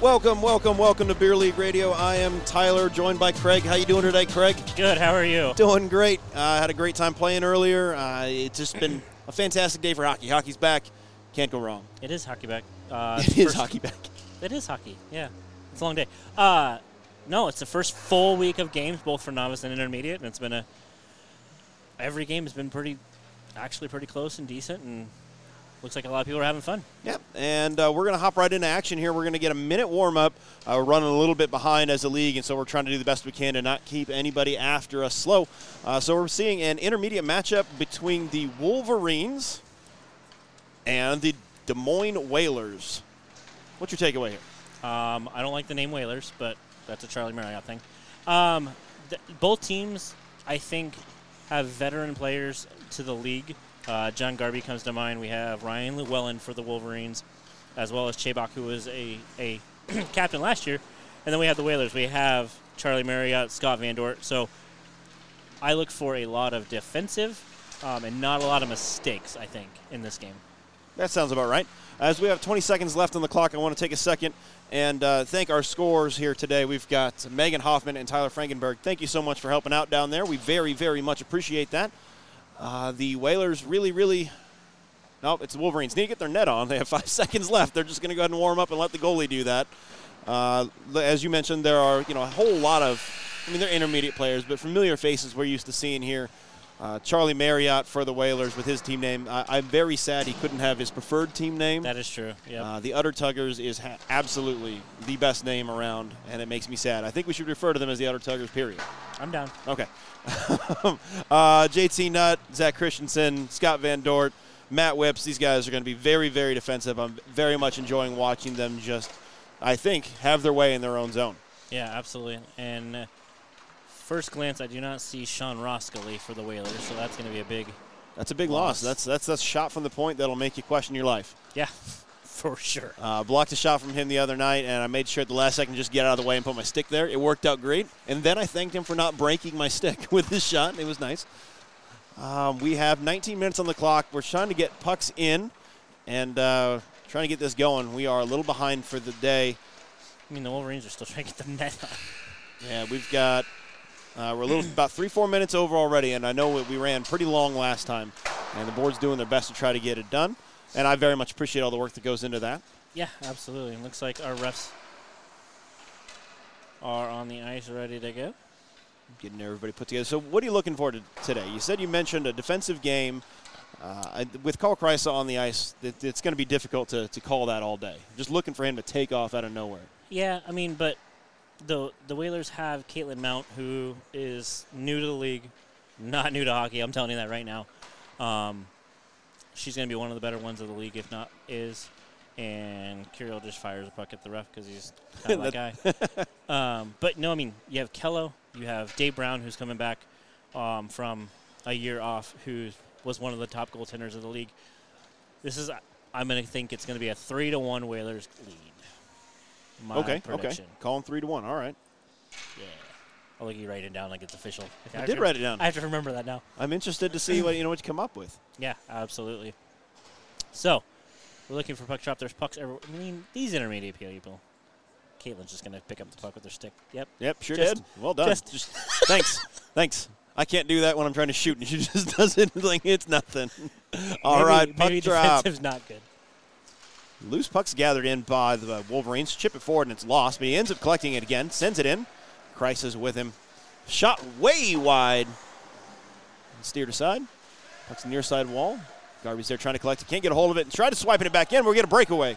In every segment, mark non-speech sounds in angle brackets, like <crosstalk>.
Welcome, welcome, welcome to Beer League Radio. I am Tyler, joined by Craig. How you doing today, Craig? Good. How are you? Doing great. I uh, had a great time playing earlier. Uh, it's just been a fantastic day for hockey. Hockey's back. Can't go wrong. It is hockey back. Uh, <laughs> it is hockey back. It is hockey. Yeah, it's a long day. Uh, no, it's the first full week of games, both for novice and intermediate, and it's been a. Every game has been pretty, actually pretty close and decent, and looks like a lot of people are having fun. Yep, and uh, we're going to hop right into action here. We're going to get a minute warm up. Uh, we're running a little bit behind as a league, and so we're trying to do the best we can to not keep anybody after us slow. Uh, so we're seeing an intermediate matchup between the Wolverines and the Des Moines Whalers. What's your takeaway here? Um, I don't like the name Whalers, but that's a Charlie Marriott thing. Um, th- both teams, I think, have veteran players to the league uh, John Garby comes to mind. We have Ryan Llewellyn for the Wolverines, as well as Chebok, who was a, a <clears throat> captain last year. And then we have the Whalers. We have Charlie Marriott, Scott Van Dort. So I look for a lot of defensive um, and not a lot of mistakes, I think, in this game. That sounds about right. As we have 20 seconds left on the clock, I want to take a second and uh, thank our scorers here today. We've got Megan Hoffman and Tyler Frankenberg. Thank you so much for helping out down there. We very, very much appreciate that. Uh, the Whalers really, really. Nope, it's the Wolverines. Need to get their net on. <laughs> They have five seconds left. They're just going to go ahead and warm up and let the goalie do that. Uh, as you mentioned, there are you know a whole lot of. I mean, they're intermediate players, but familiar faces we're used to seeing here. Uh, Charlie Marriott for the Whalers with his team name. I, am very sad he couldn't have his preferred team name. That is true. Yeah. Uh, the Utter Tuggers is ha- absolutely the best name around, and it makes me sad. I think we should refer to them as the Utter Tuggers. Period. I'm down. Okay. <laughs> uh, JT Nutt, Zach Christensen, Scott Van Dort, Matt Whips. These guys are going to be very, very defensive. I'm very much enjoying watching them just, I think, have their way in their own zone. Yeah, absolutely. And uh, first glance, I do not see Sean Roskally for the Whalers, so that's going to be a big. That's a big loss. loss. That's that's that's shot from the point that'll make you question your life. Yeah, <laughs> for sure. Uh, blocked a shot from him the other night, and I made sure at the last second just get out of the way and put my stick there. It worked out great, and then I thanked him for not breaking my stick <laughs> with his shot. It was nice. Um, we have 19 minutes on the clock. We're trying to get pucks in, and uh, trying to get this going. We are a little behind for the day. I mean, the Wolverines are still trying to get the net on. Yeah, we've got uh, we're a little about three, four minutes over already, and I know we ran pretty long last time, and the board's doing their best to try to get it done. And I very much appreciate all the work that goes into that. Yeah, absolutely. It looks like our refs are on the ice ready to go. Getting everybody put together. So, what are you looking for to today? You said you mentioned a defensive game. Uh, with Carl Kreisa on the ice, it, it's going to be difficult to, to call that all day. Just looking for him to take off out of nowhere. Yeah, I mean, but the the Whalers have Caitlin Mount, who is new to the league, not new to hockey. I'm telling you that right now. Um, she's going to be one of the better ones of the league, if not is. And Kirill just fires a puck at the ref because he's <laughs> kind of that guy. <laughs> Um, but no, I mean you have Kello, you have Dave Brown, who's coming back um, from a year off, who was one of the top goaltenders of the league. This is, I'm going to think it's going to be a three to one Whalers lead. My okay, prediction. okay. Call him three to one. All right. Yeah. I'll let you write it down like it's official. <laughs> I, I did to, write it down. I have to remember that now. I'm interested to see what you know what you come up with. <laughs> Yeah, absolutely. So, we're looking for puck drop. There's pucks everywhere. I mean, these intermediate people. Caitlin's just going to pick up the puck with her stick. Yep. Yep, sure just, did. Well done. Just, just thanks. Thanks. I can't do that when I'm trying to shoot, and she <laughs> just does it like it's nothing. All maybe, right, puck maybe drop. defensive's not good. Loose puck's gathered in by the Wolverines. Chip it forward and it's lost, but he ends up collecting it again. Sends it in. Kreisa with him. Shot way wide. Steered aside. Puck's near side wall. Garby's there trying to collect it. Can't get a hold of it. And try to swiping it back in. We'll get a breakaway.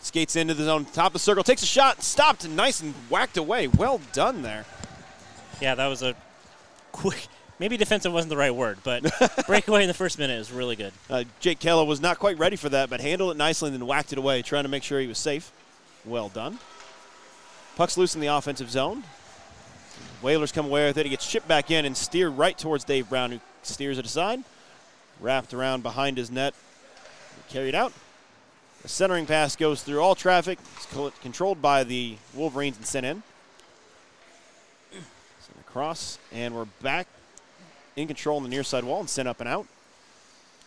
Skates into the zone. Top of the circle. Takes a shot. Stopped. Nice and whacked away. Well done there. Yeah, that was a quick maybe defensive wasn't the right word, but <laughs> breakaway in the first minute is really good. Uh, Jake Kello was not quite ready for that, but handled it nicely and then whacked it away, trying to make sure he was safe. Well done. Puck's loose in the offensive zone. Whalers come away with it. He gets chipped back in and steered right towards Dave Brown, who steers it aside. Wrapped around behind his net. Carried out. The centering pass goes through all traffic. It's controlled by the Wolverines and sent in. Sent across, and we're back in control on the near side wall and sent up and out.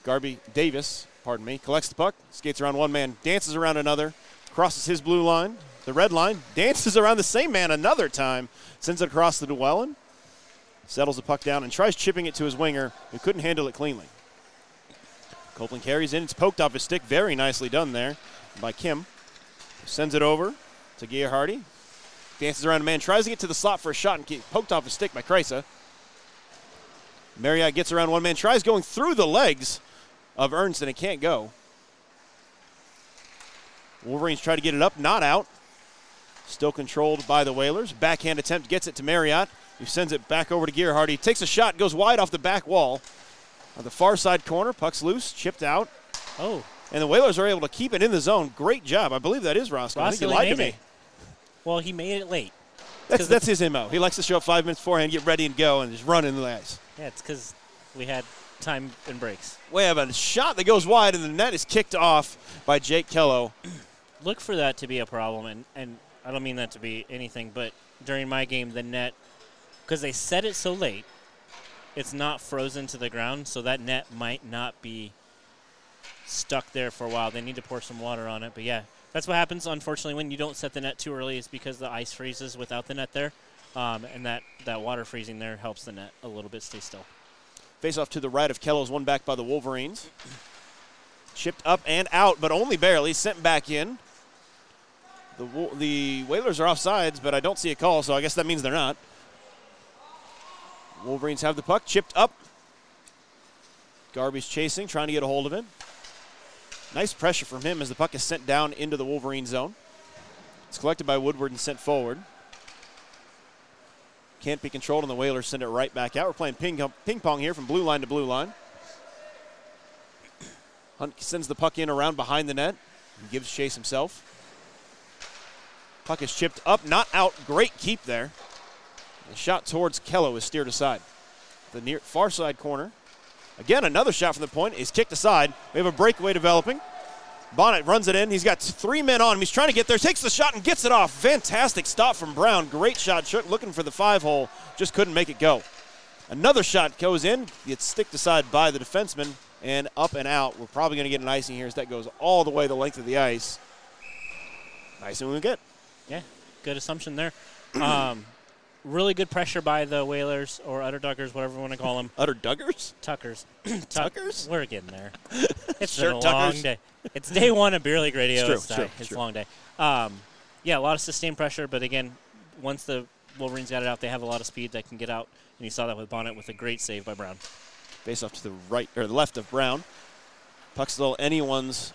Garby Davis, pardon me, collects the puck, skates around one man, dances around another, crosses his blue line, the red line, dances around the same man another time, sends it across the Llewellyn, settles the puck down, and tries chipping it to his winger, who couldn't handle it cleanly. Copeland carries in. It's poked off his stick. Very nicely done there by Kim. Sends it over to Gearhardy. Dances around a man, tries to get to the slot for a shot, and get poked off his stick by Kreisa. Marriott gets around one man, tries going through the legs of Ernst, and it can't go. Wolverines try to get it up, not out. Still controlled by the Whalers. Backhand attempt gets it to Marriott, who sends it back over to Gearhardy. Takes a shot, goes wide off the back wall. On the far side corner, puck's loose, chipped out. Oh, And the Whalers are able to keep it in the zone. Great job. I believe that is Roscoe. I think you lied to me. it. well, he made it late. That's, that's his MO. He likes to show up five minutes beforehand, get ready and go, and just run in the ice. Yeah, it's because we had time and breaks. We have a shot that goes wide, and the net is kicked off by Jake Kello. <clears throat> Look for that to be a problem, and, and I don't mean that to be anything, but during my game, the net, because they set it so late, it's not frozen to the ground, so that net might not be stuck there for a while. They need to pour some water on it. But yeah, that's what happens, unfortunately, when you don't set the net too early, is because the ice freezes without the net there. Um, and that, that water freezing there helps the net a little bit stay still. Face off to the right of Kello's one back by the Wolverines. Chipped up and out, but only barely. Sent back in. The, the Whalers are offsides, but I don't see a call, so I guess that means they're not. Wolverines have the puck. Chipped up. Garby's chasing, trying to get a hold of it. Nice pressure from him as the puck is sent down into the Wolverine zone. It's collected by Woodward and sent forward. Can't be controlled, and the Whalers send it right back out. We're playing ping, ping pong here from blue line to blue line. <clears throat> Hunt sends the puck in around behind the net and gives chase himself. Puck is chipped up, not out. Great keep there. The shot towards Kello is steered aside. The near far side corner. Again, another shot from the point is kicked aside. We have a breakaway developing. Bonnet runs it in. He's got three men on him. He's trying to get there. Takes the shot and gets it off. Fantastic stop from Brown. Great shot. Looking for the five hole. Just couldn't make it go. Another shot goes in. Gets sticked aside by the defenseman and up and out. We're probably going to get an icing here as that goes all the way the length of the ice. Icing we get. Yeah, good assumption there. Um, really good pressure by the Whalers or Utterduckers, whatever you want to call them. Utter Duggars? Tuckers. <clears throat> Tuck- Tuckers? We're getting there. <laughs> It's Sure, been a long day. It's day one of beer league radio. It's true, it's, true, it's it's a long day. Um, yeah, a lot of sustained pressure, but again, once the Wolverines got it out, they have a lot of speed that can get out, and you saw that with Bonnet with a great save by Brown. Face off to the right or the left of Brown. Puck little anyone's.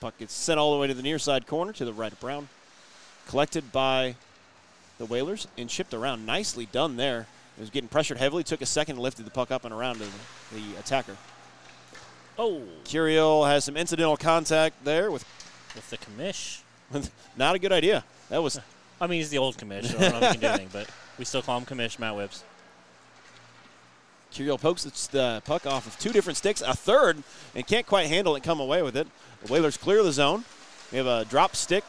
Puck gets sent all the way to the near side corner to the right of Brown. Collected by the Whalers and chipped around. Nicely done there. It was getting pressured heavily. Took a second, lifted the puck up and around to the, the attacker. Oh, Curiel has some incidental contact there with with the commish. not a good idea. That was <laughs> I mean, he's the old commish, so I don't know if he can do anything, but we still call him commish, Matt Whips. Curiel pokes the puck off of two different sticks, a third, and can't quite handle it, come away with it. The Whalers clear the zone. We have a drop stick.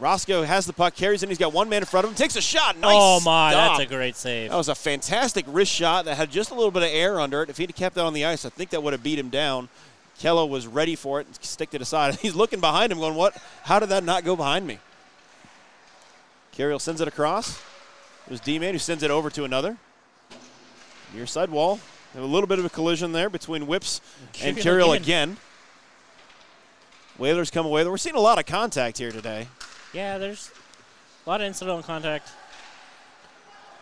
Roscoe has the puck, carries it. He's got one man in front of him, takes a shot. Nice oh, my, stop. that's a great save. That was a fantastic wrist shot that had just a little bit of air under it. If he'd have kept that on the ice, I think that would have beat him down. Kello was ready for it and sticked it aside. <laughs> He's looking behind him, going, "What? How did that not go behind me?" Curiel sends it across. It was D-Man who sends it over to another. Near side wall. A little bit of a collision there between Whips and again. again. Whalers come away. We're seeing a lot of contact here today. Yeah, there's a lot of incidental contact.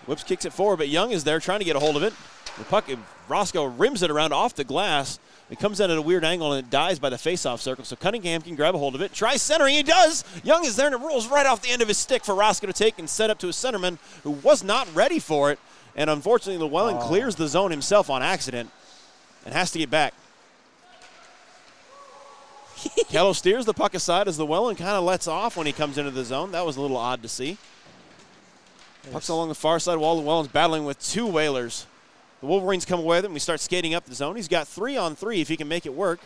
Whips kicks it forward, but Young is there trying to get a hold of it. The puck, Roscoe rims it around off the glass. It comes in at a weird angle and it dies by the faceoff circle. So Cunningham can grab a hold of it. Tries centering. He does. Young is there and it rolls right off the end of his stick for Roscoe to take and set up to a centerman who was not ready for it. And unfortunately, Llewellyn Oh. clears the zone himself on accident and has to get back. <laughs> Kello steers the puck aside as Llewellyn kind of lets off when he comes into the zone. That was a little odd to see. Puck's along the far side wall. Llewellyn's battling with two Whalers. The Wolverines come away with him. And we start skating up the zone. He's got three on three if he can make it work.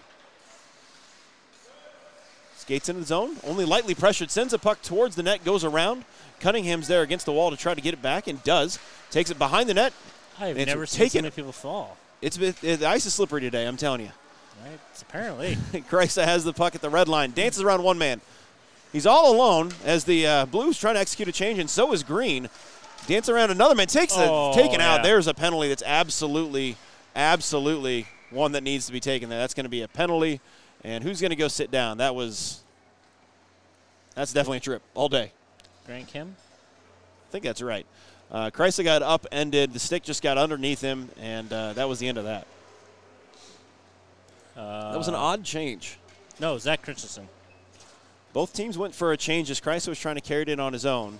Skates into the zone, only lightly pressured, sends a puck towards the net, goes around. Cunningham's there against the wall to try to get it back and does. Takes it behind the net. I've never seen so many people fall. It's been- the ice is slippery today. I'm telling you. Right, apparently. <laughs> Kreisa has the puck at the red line, dances around one man. He's all alone as the uh, Blues trying to execute a change, and so is Green. Dance around another man, takes it, Oh, taken out. There's a penalty that's absolutely, absolutely one that needs to be taken there. That's going to be a penalty. And who's going to go sit down? That was, that's definitely a trip all day. Grant Kim. I think that's right. Uh, Kreisa got upended. The stick just got underneath him, and uh, that was the end of that. Uh, That was an odd change. No, Zach Christensen. Both teams went for a change as Kreisa was trying to carry it in on his own.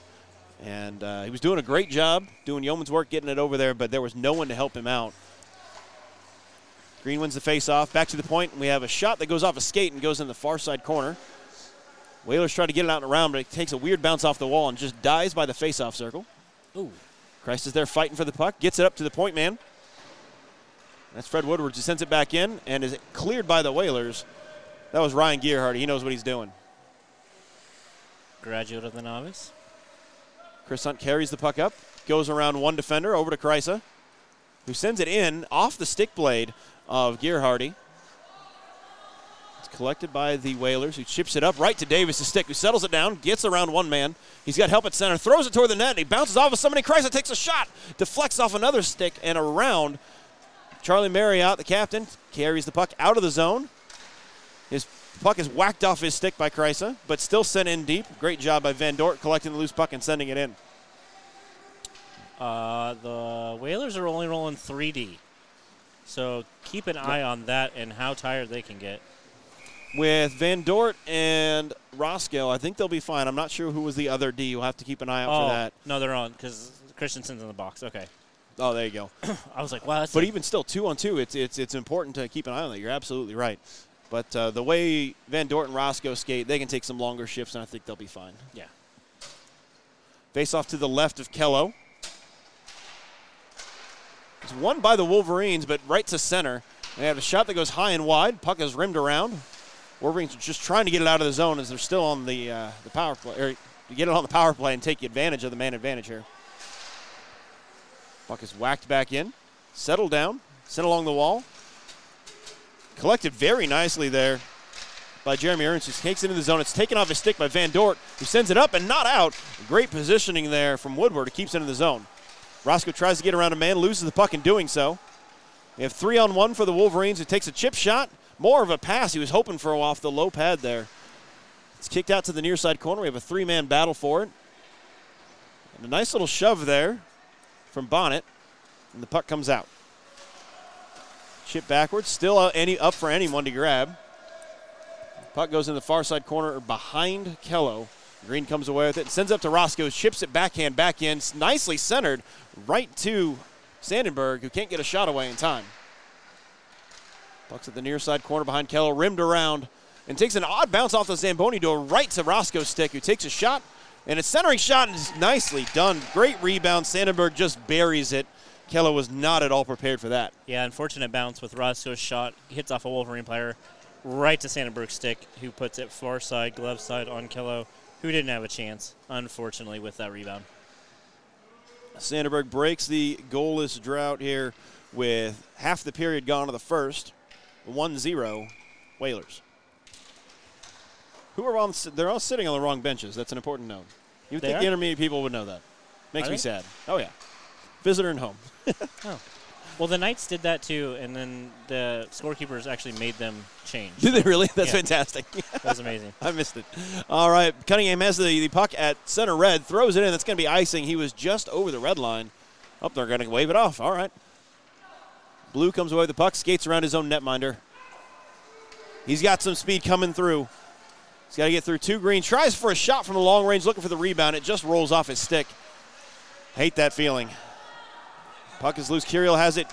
And uh, he was doing a great job doing yeoman's work getting it over there, but there was no one to help him out. Green wins the face-off. Back to the point, and we have a shot that goes off a skate and goes in the far side corner. Whalers try to get it out and around, but it takes a weird bounce off the wall and just dies by the face-off circle. Ooh. Christ is there fighting for the puck, gets it up to the point man. That's Fred Woodward. who sends it back in and is cleared by the Whalers. That was Ryan Gearhardy. He knows what he's doing. Graduate of the novice. Chris Hunt carries the puck up, goes around one defender over to Kreisa, who sends it in off the stick blade of Gearhardy. It's collected by the Whalers, who chips it up right to Davis' stick, who settles it down, gets around one man. He's got help at center, throws it toward the net, and he bounces off of somebody. Kreisa takes a shot, deflects off another stick, and around. Charlie Marriott, the captain, carries the puck out of the zone. His puck is whacked off his stick by Kreisa, but still sent in deep. Great job by Van Dort collecting the loose puck and sending it in. Uh, the Whalers are only rolling 3D. So keep an eye on that and how tired they can get. With Van Dort and Roscoe, I think they'll be fine. I'm not sure who was the other D. You'll have to keep an eye out oh, for that. no, they're on because Christensen's in the box. Okay. Oh, there you go. <coughs> I was like, wow, But a- even still, two on two, it's it's it's important to keep an eye on that. You're absolutely right. But uh, the way Van Dort and Roscoe skate, they can take some longer shifts, and I think they'll be fine. yeah. Face off to the left of Kello. It's won by the Wolverines, but right to center. They have a shot that goes high and wide. Puck is rimmed around. Wolverines are just trying to get it out of the zone as they're still on the uh, the power play, or to get it on the power play and take advantage of the man advantage here. Puck is whacked back in, settled down, sent along the wall. Collected very nicely there by Jeremy Ernst, who takes it into the zone. It's taken off his stick by Van Dort, who sends it up and not out. Great positioning there from Woodward, who keeps it in the zone. Roscoe tries to get around a man, loses the puck in doing so. We have three on one for the Wolverines, who takes a chip shot. More of a pass. He was hoping for off the low pad there. It's kicked out to the near side corner. We have a three man battle for it. And a nice little shove there from Bonnet, and the puck comes out. Chip backwards, still any up for anyone to grab. Puck goes in the far side corner behind Kello. Green comes away with it, sends up to Roscoe, chips it backhand back in, nicely centered right to Sandenberg, who can't get a shot away in time. Puck's at the near side corner behind Kello, rimmed around, and takes an odd bounce off the Zamboni door right to Roscoe's stick, who takes a shot, and a centering shot is nicely done. Great rebound. Sandenberg just buries it. Kello was not at all prepared for that. Yeah, unfortunate bounce with Roscoe's shot. Hits off a Wolverine player right to Sandberg's stick, who puts it far side, glove side on Kello, who didn't have a chance, unfortunately, with that rebound. Sanderberg breaks the goalless drought here with half the period gone to the first. 1 0 Whalers. Who are on? They're all sitting on the wrong benches. That's an important note. You would They think are? the intermediate people would know that. Makes Are me they? sad. Oh, yeah. Visitor and home. <laughs> oh. Well, the Knights did that too, and then the scorekeepers actually made them change. Did they really? That's Yeah. fantastic. <laughs> That was amazing. <laughs> I missed it. All right. Cunningham has the, the puck at center red, throws it in. That's going to be icing. He was just over the red line. Oh, they're going to wave it off. All right. Blue comes away with the puck, skates around his own netminder. He's got some speed coming through. He's got to get through two green. Tries for a shot from the long range, looking for the rebound. It just rolls off his stick. Hate that feeling. Puck is loose. Kirill has it.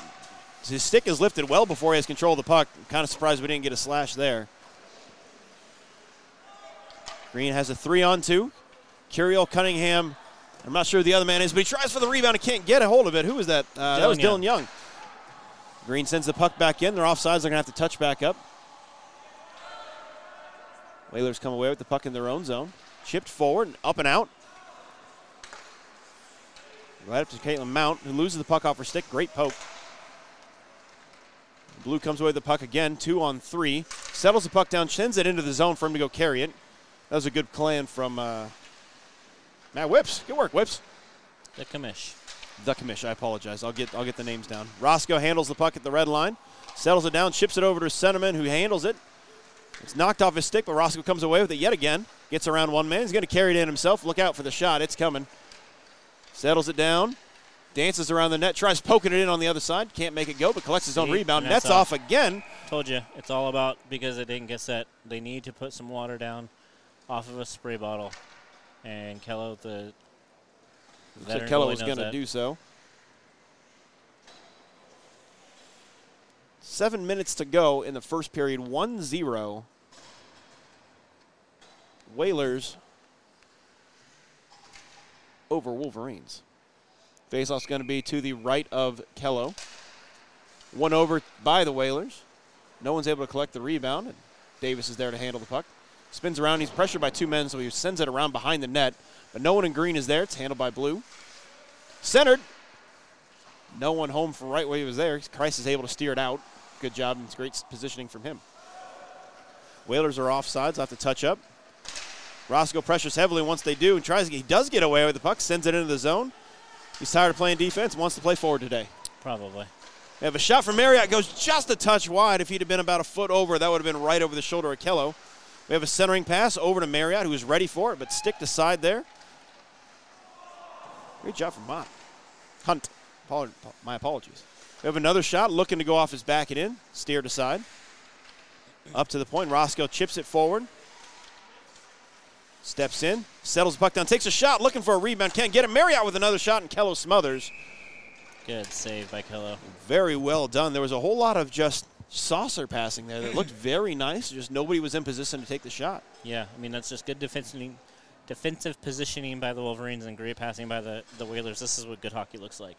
His stick is lifted well before he has control of the puck. kind of surprised we didn't get a slash there. Green has a three on two. Curiel Cunningham. I'm not sure who the other man is, but he tries for the rebound and can't get a hold of it. Who was that? Uh, that was Dylan Young. Green sends the puck back in. They're offsides. They're going to have to touch back up. Whalers come away with the puck in their own zone. Chipped forward, and up and out. Right up to Caitlin Mount, who loses the puck off her stick. Great poke. Blue comes away with the puck again, two on three. Settles the puck down, sends it into the zone for him to go carry it. That was a good plan from uh, Matt Whips. Good work, Whips. The commish. The commish. I apologize. I'll get I'll get the names down. Roscoe handles the puck at the red line, settles it down, chips it over to Centerman, who handles it. It's knocked off his stick, but Roscoe comes away with it yet again. Gets around one man. He's going to carry it in himself. Look out for the shot. It's coming. Settles it down. Dances around the net. Tries poking it in on the other side. Can't make it go, but collects his own See, rebound. Nets off. off again. Told you, it's all about because it didn't get set. They need to put some water down off of a spray bottle, and Kello, the So goalie was going to do so. Seven minutes to go in the first period. 1 0. Whalers over Wolverines. Faceoff's going to be to the right of Kello. One over by the Whalers. No one's able to collect the rebound, and Davis is there to handle the puck. Spins around. He's pressured by two men, so he sends it around behind the net. But no one in green is there. It's handled by blue. Centered. No one home from right where he was there. Christ is able to steer it out. Good job and it's great positioning from him. Whalers are offsides. Have to touch up. Roscoe pressures heavily once they do and tries to get, he does get away with the puck, sends it into the zone. He's tired of playing defense, wants to play forward today. Probably. We have a shot from Marriott, goes just a touch wide. If he'd have been about a foot over, that would have been right over the shoulder of Kello. We have a centering pass over to Marriott, who is ready for it, but stick to side there. Great job from Mott. Hunt. My apologies. We have another shot looking to go off his back and in, steered aside. Up to the point. Roscoe chips it forward. Steps in, settles the puck down, takes a shot, looking for a rebound. Can't get it. Marriott with another shot, and Kello smothers. Good save by Kello. Very well done. There was a whole lot of just saucer passing there that looked very nice. Just nobody was in position to take the shot. Yeah, I mean that's just good defensive defensive positioning by the Wolverines and great passing by the, the Whalers. This is what good hockey looks like.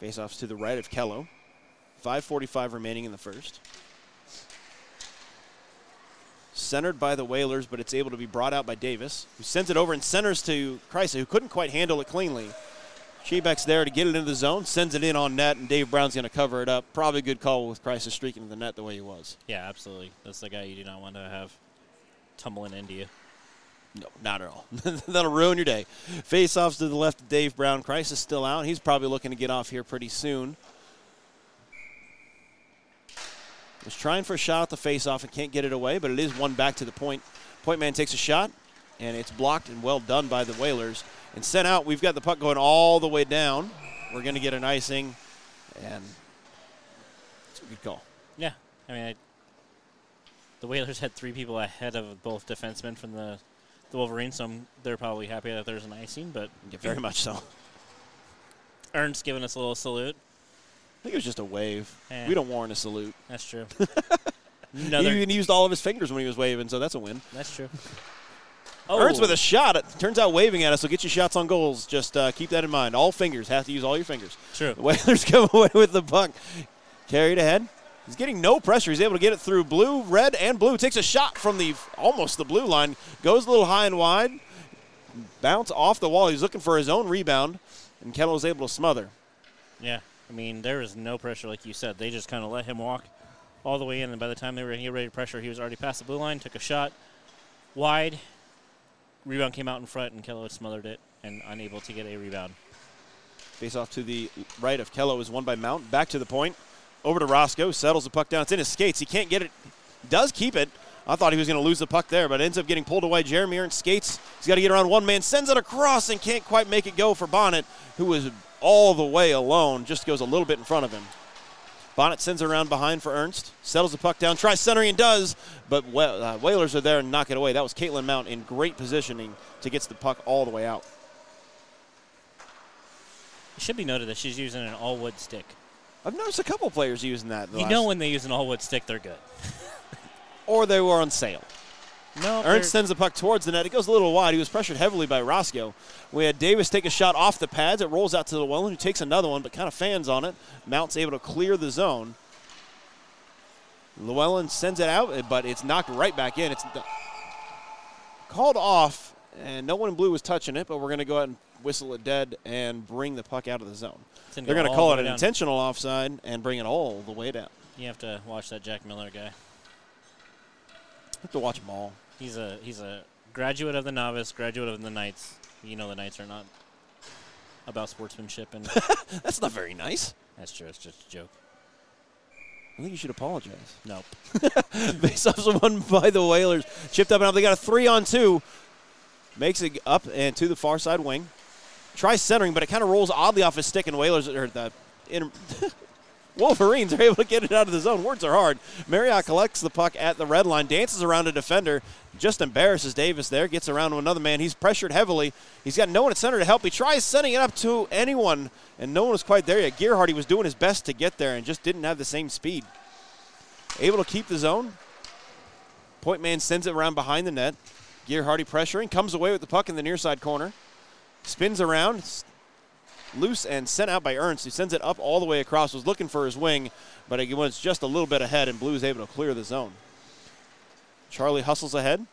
Face-offs to the right of Kello. 5.45 remaining in the first. Centered by the Whalers, but it's able to be brought out by Davis, who sends it over and centers to Kreisa, who couldn't quite handle it cleanly. Shebeck's there to get it into the zone, sends it in on net, and Dave Brown's going to cover it up. Probably a good call with Kreisa streaking to the net the way he was. Yeah, absolutely. That's the guy you do not want to have tumbling into you. No, not at all. <laughs> That'll ruin your day. Face-offs to the left of Dave Brown. Christ is still out. He's probably looking to get off here pretty soon. Was trying for a shot at the face-off and can't get it away, but it is one back to the point. Point man takes a shot, and it's blocked and well done by the Whalers. And sent out, we've got the puck going all the way down. We're going to get an icing, and it's a good call. Yeah, I mean, I, the Whalers had three people ahead of both defensemen from the the Wolverines, so I'm- they're probably happy that there's an icing. But Yeah, very much so. <laughs> Ernst giving us a little salute. I think it was just a wave. Eh. We don't warrant a salute. That's true. <laughs> He even used all of his fingers when he was waving, so that's a win. That's true. <laughs> Ernst with a shot. It turns out waving at us will get you shots on goals. Just uh, keep that in mind. All fingers. Have to use all your fingers. True. The Whalers come away with the puck. Carried ahead. He's getting no pressure. He's able to get it through blue, red, and blue. Takes a shot from the almost the blue line. Goes a little high and wide. Bounce off the wall. He's looking for his own rebound, and Kello is able to smother. Yeah, I mean, there was no pressure, like you said. They just kind of let him walk all the way in, and by the time they were getting ready to pressure, he was already past the blue line, took a shot wide. Rebound came out in front, and Kello had smothered it and unable to get a rebound. Face off to the right of Kello is won by Mount. Back to the point. Over to Roscoe. Settles the puck down. It's in his skates. He can't get it. Does keep it. I thought he was going to lose the puck there, but ends up getting pulled away. Jeremy Ernst skates. He's got to get around one man. Sends it across and can't quite make it go for Bonnet, who was all the way alone. Just goes a little bit in front of him. Bonnet sends it around behind for Ernst. Settles the puck down. Tries centering and does, but uh, Whalers are there and knock it away. That was Caitlin Mount in great positioning to get the puck all the way out. It should be noted that she's using an all wood stick. I've noticed a couple players using that. You know when they use an all wood stick, they're good. <laughs> or they were on sale. No, Ernst sends the puck towards the net. It goes a little wide. He was pressured heavily by Roscoe. We had Davis take a shot off the pads. It rolls out to Llewellyn, who takes another one, but kind of fans on it. Mount's able to clear the zone. Llewellyn sends it out, but it's knocked right back in. It's called off, and no one in blue was touching it, but we're going to go ahead and whistle it dead and bring the puck out of the zone. Gonna They're go going to call it an down. intentional offside and bring it all the way down. You have to watch that Jack Miller guy. You have to watch them all. He's a he's a graduate of the novice, graduate of the Knights. You know the Knights are not about sportsmanship, and <laughs> That's not very nice. that's true. It's just a joke. I think you should apologize. Nope. <laughs> Face-offs someone by the Whalers. Chipped up and up. They got a three on two. Makes it up and to the far side wing. Tries centering, but it kind of rolls oddly off his stick, and Whalers or the inter- <laughs> Wolverines are able to get it out of the zone. Words are hard. Marriott collects the puck at the red line, dances around a defender, just embarrasses Davis there, gets around to another man. He's pressured heavily. He's got no one at center to help. He tries sending it up to anyone, and no one was quite there yet. Gearhardy was doing his best to get there and just didn't have the same speed. Able to keep the zone. Point man sends it around behind the net. Gearhardy pressuring, comes away with the puck in the near side corner. Spins around, loose and sent out by Ernst, who sends it up all the way across. Was looking for his wing, but it was just a little bit ahead, and Blue's able to clear the zone. Charlie hustles ahead,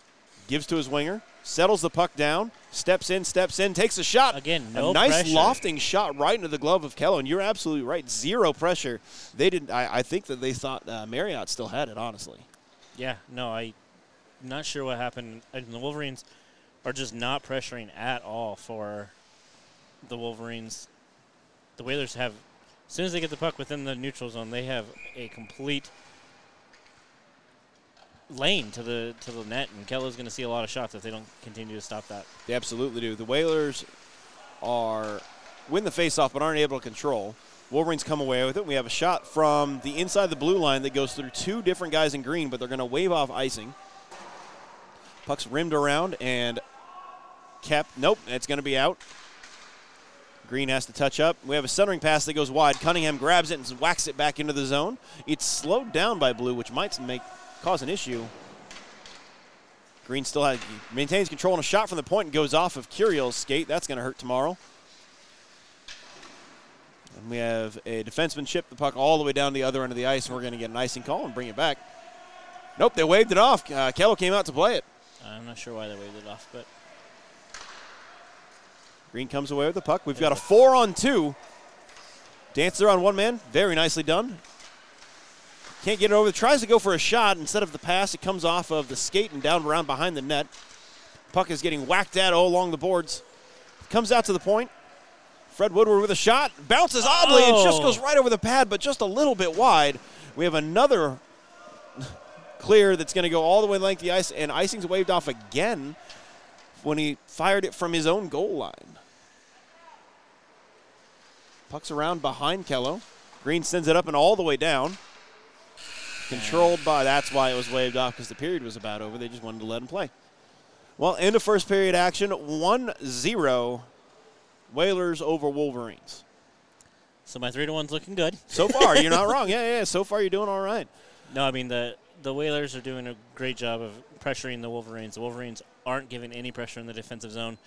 gives to his winger, settles the puck down, steps in, steps in, takes a shot. Again, no a nice pressure. lofting shot right into the glove of Kello, and you're absolutely right. Zero pressure. They didn't. I, I think that they thought uh, Marriott still had it. Honestly, Yeah, no, I not sure what happened. And the Wolverines are just not pressuring at all for the Wolverines. The Whalers have, as soon as they get the puck within the neutral zone, they have a complete lane to the to the net, and Kello's going to see a lot of shots if they don't continue to stop that. they absolutely do. The Whalers are win the faceoff, but aren't able to control. Wolverines come away with it. We have a shot from the inside the blue line that goes through two different guys in green, but they're going to wave off icing. Puck's rimmed around and kept. Nope, it's going to be out. Green has to touch up. We have a centering pass that goes wide. Cunningham grabs it and whacks it back into the zone. It's slowed down by Blue, which might make cause an issue. Green still has maintains control and a shot from the point and goes off of Curiel's skate. That's going to hurt tomorrow. And we have a defenseman chip the puck all the way down to the other end of the ice, and we're going to get an icing call and bring it back. Nope, they waved it off. Uh, Kello came out to play it. I'm not sure why they waved it off, but Green comes away with the puck. We've got a four on two. Dances around one man. Very nicely done. Can't get it over. Tries to go for a shot. Instead of the pass, it comes off of the skate and down around behind the net. Puck is getting whacked at all along the boards. Comes out to the point. Fred Woodward with a shot. Bounces oddly and just Oh. goes right over the pad, but just a little bit wide. We have another <laughs> clear that's going to go all the way length of the ice, and icing's waved off again when he fired it from his own goal line. Puck's around behind Kello. Green sends it up and all the way down. Controlled by, that's why it was waved off because the period was about over. They just wanted to let him play. Well, end of first period action 1 0. Whalers over Wolverines. so my three to one's looking good. So far, you're not <laughs> wrong. Yeah, yeah, so far you're doing all right. No, I mean the the Whalers are doing a great job of pressuring the Wolverines. The Wolverines aren't giving any pressure in the defensive zone.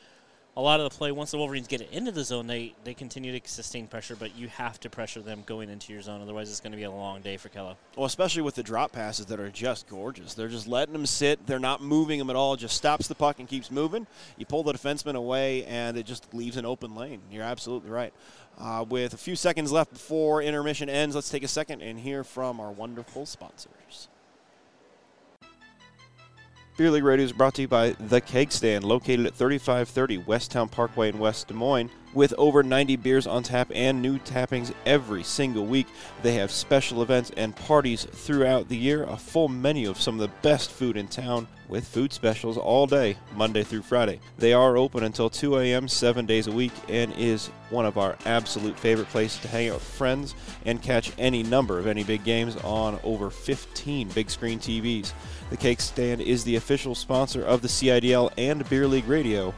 A lot of the play, once the Wolverines get it into the zone, they, they continue to sustain pressure, but you have to pressure them going into your zone. Otherwise, it's going to be a long day for Kello. Well, especially with the drop passes that are just gorgeous. They're just letting them sit. They're not moving them at all. Just stops the puck and keeps moving. You pull the defenseman away, and it just leaves an open lane. You're absolutely right. Uh, with a few seconds left before intermission ends, let's take a second and hear from our wonderful sponsors. Beer League Radio is brought to you by The Keg Stand, located at 3530 Westown Parkway in West Des Moines. With over 90 beers on tap and new tappings every single week, they have special events and parties throughout the year. A full menu of some of the best food in town with food specials all day, Monday through Friday. They are open until 2 a.m. seven days a week and is one of our absolute favorite places to hang out with friends and catch any number of any big games on over 15 big screen TVs. The Keg Stand is the official sponsor of the CIDL and Beer League Radio.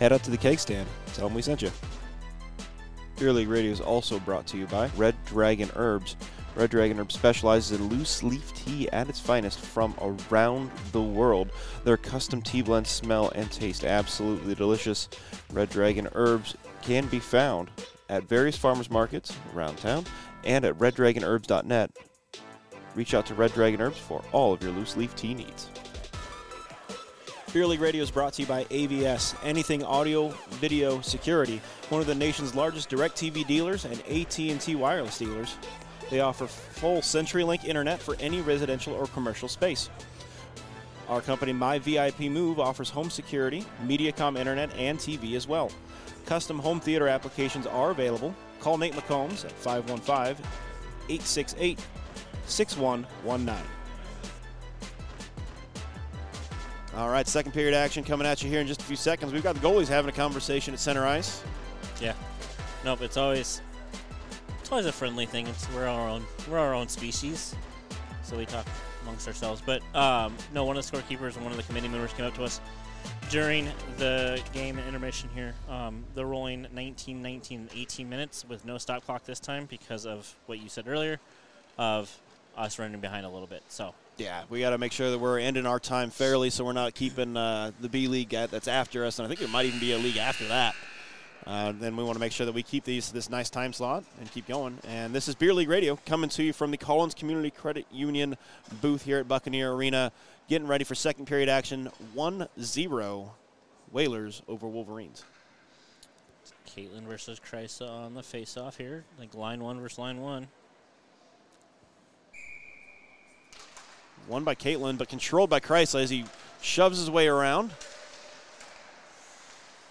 Head up to the Keg Stand. Tell them we sent you. Beer League Radio is also brought to you by Red Dragon Herbs. Red Dragon Herbs specializes in loose leaf tea at its finest from around the world. Their custom tea blends smell and taste absolutely delicious. Red Dragon Herbs can be found at various farmers markets around town and at reddragonherbs.net. Reach out to Red Dragon Herbs for all of your loose leaf tea needs. Beer League Radio is brought to you by AVS, Anything Audio Video Security, one of the nation's largest DirecTV dealers and AT&T wireless dealers. They offer full CenturyLink internet for any residential or commercial space. Our company, My VIP Move, offers home security, MediaCom internet, and TV as well. Custom home theater applications are available. Call Nate McCombs at 515 868 6119. All right, second period action coming at you here in just a few seconds. We've got the goalies having a conversation at center ice. Yeah. Nope. It's always it's always a friendly thing. It's we're our own we're our own species, so we talk amongst ourselves. But um, no, one of the scorekeepers and one of the committee members came up to us during the game intermission here. Um, they're rolling 19, 19, 18 minutes with no stop clock this time because of what you said earlier, of us running behind a little bit. So Yeah, we got to make sure that we're ending our time fairly, so we're not keeping uh, the B league at, that's after us, and I think there might even be a league after that. Uh, then we want to make sure that we keep these this nice time slot and keep going. And this is Beer League Radio coming to you from the Collins Community Credit Union booth here at Buccaneer Arena, getting ready for second period action. 1-0 Whalers over Wolverines. Caitlin versus Krysa on the face-off here, like line one versus line one. Won by Caitlin, but controlled by Krysa as he shoves his way around.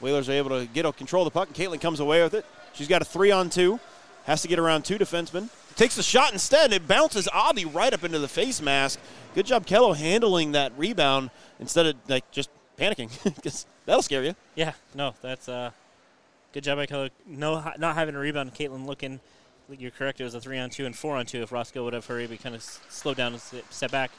Whalers are able to get a control of the puck, and Caitlin comes away with it. She's got a three on two, has to get around two defensemen. Takes the shot instead. It bounces Avi right up into the face mask. Good job, Kello, handling that rebound instead of like just panicking, <laughs> because that'll scare you. Yeah, no, that's uh, good job by Kello. No, not having a rebound. Caitlin looking. You're correct. It was a three on two and four on two. If Roscoe would have hurried, we kind of slowed down and step back.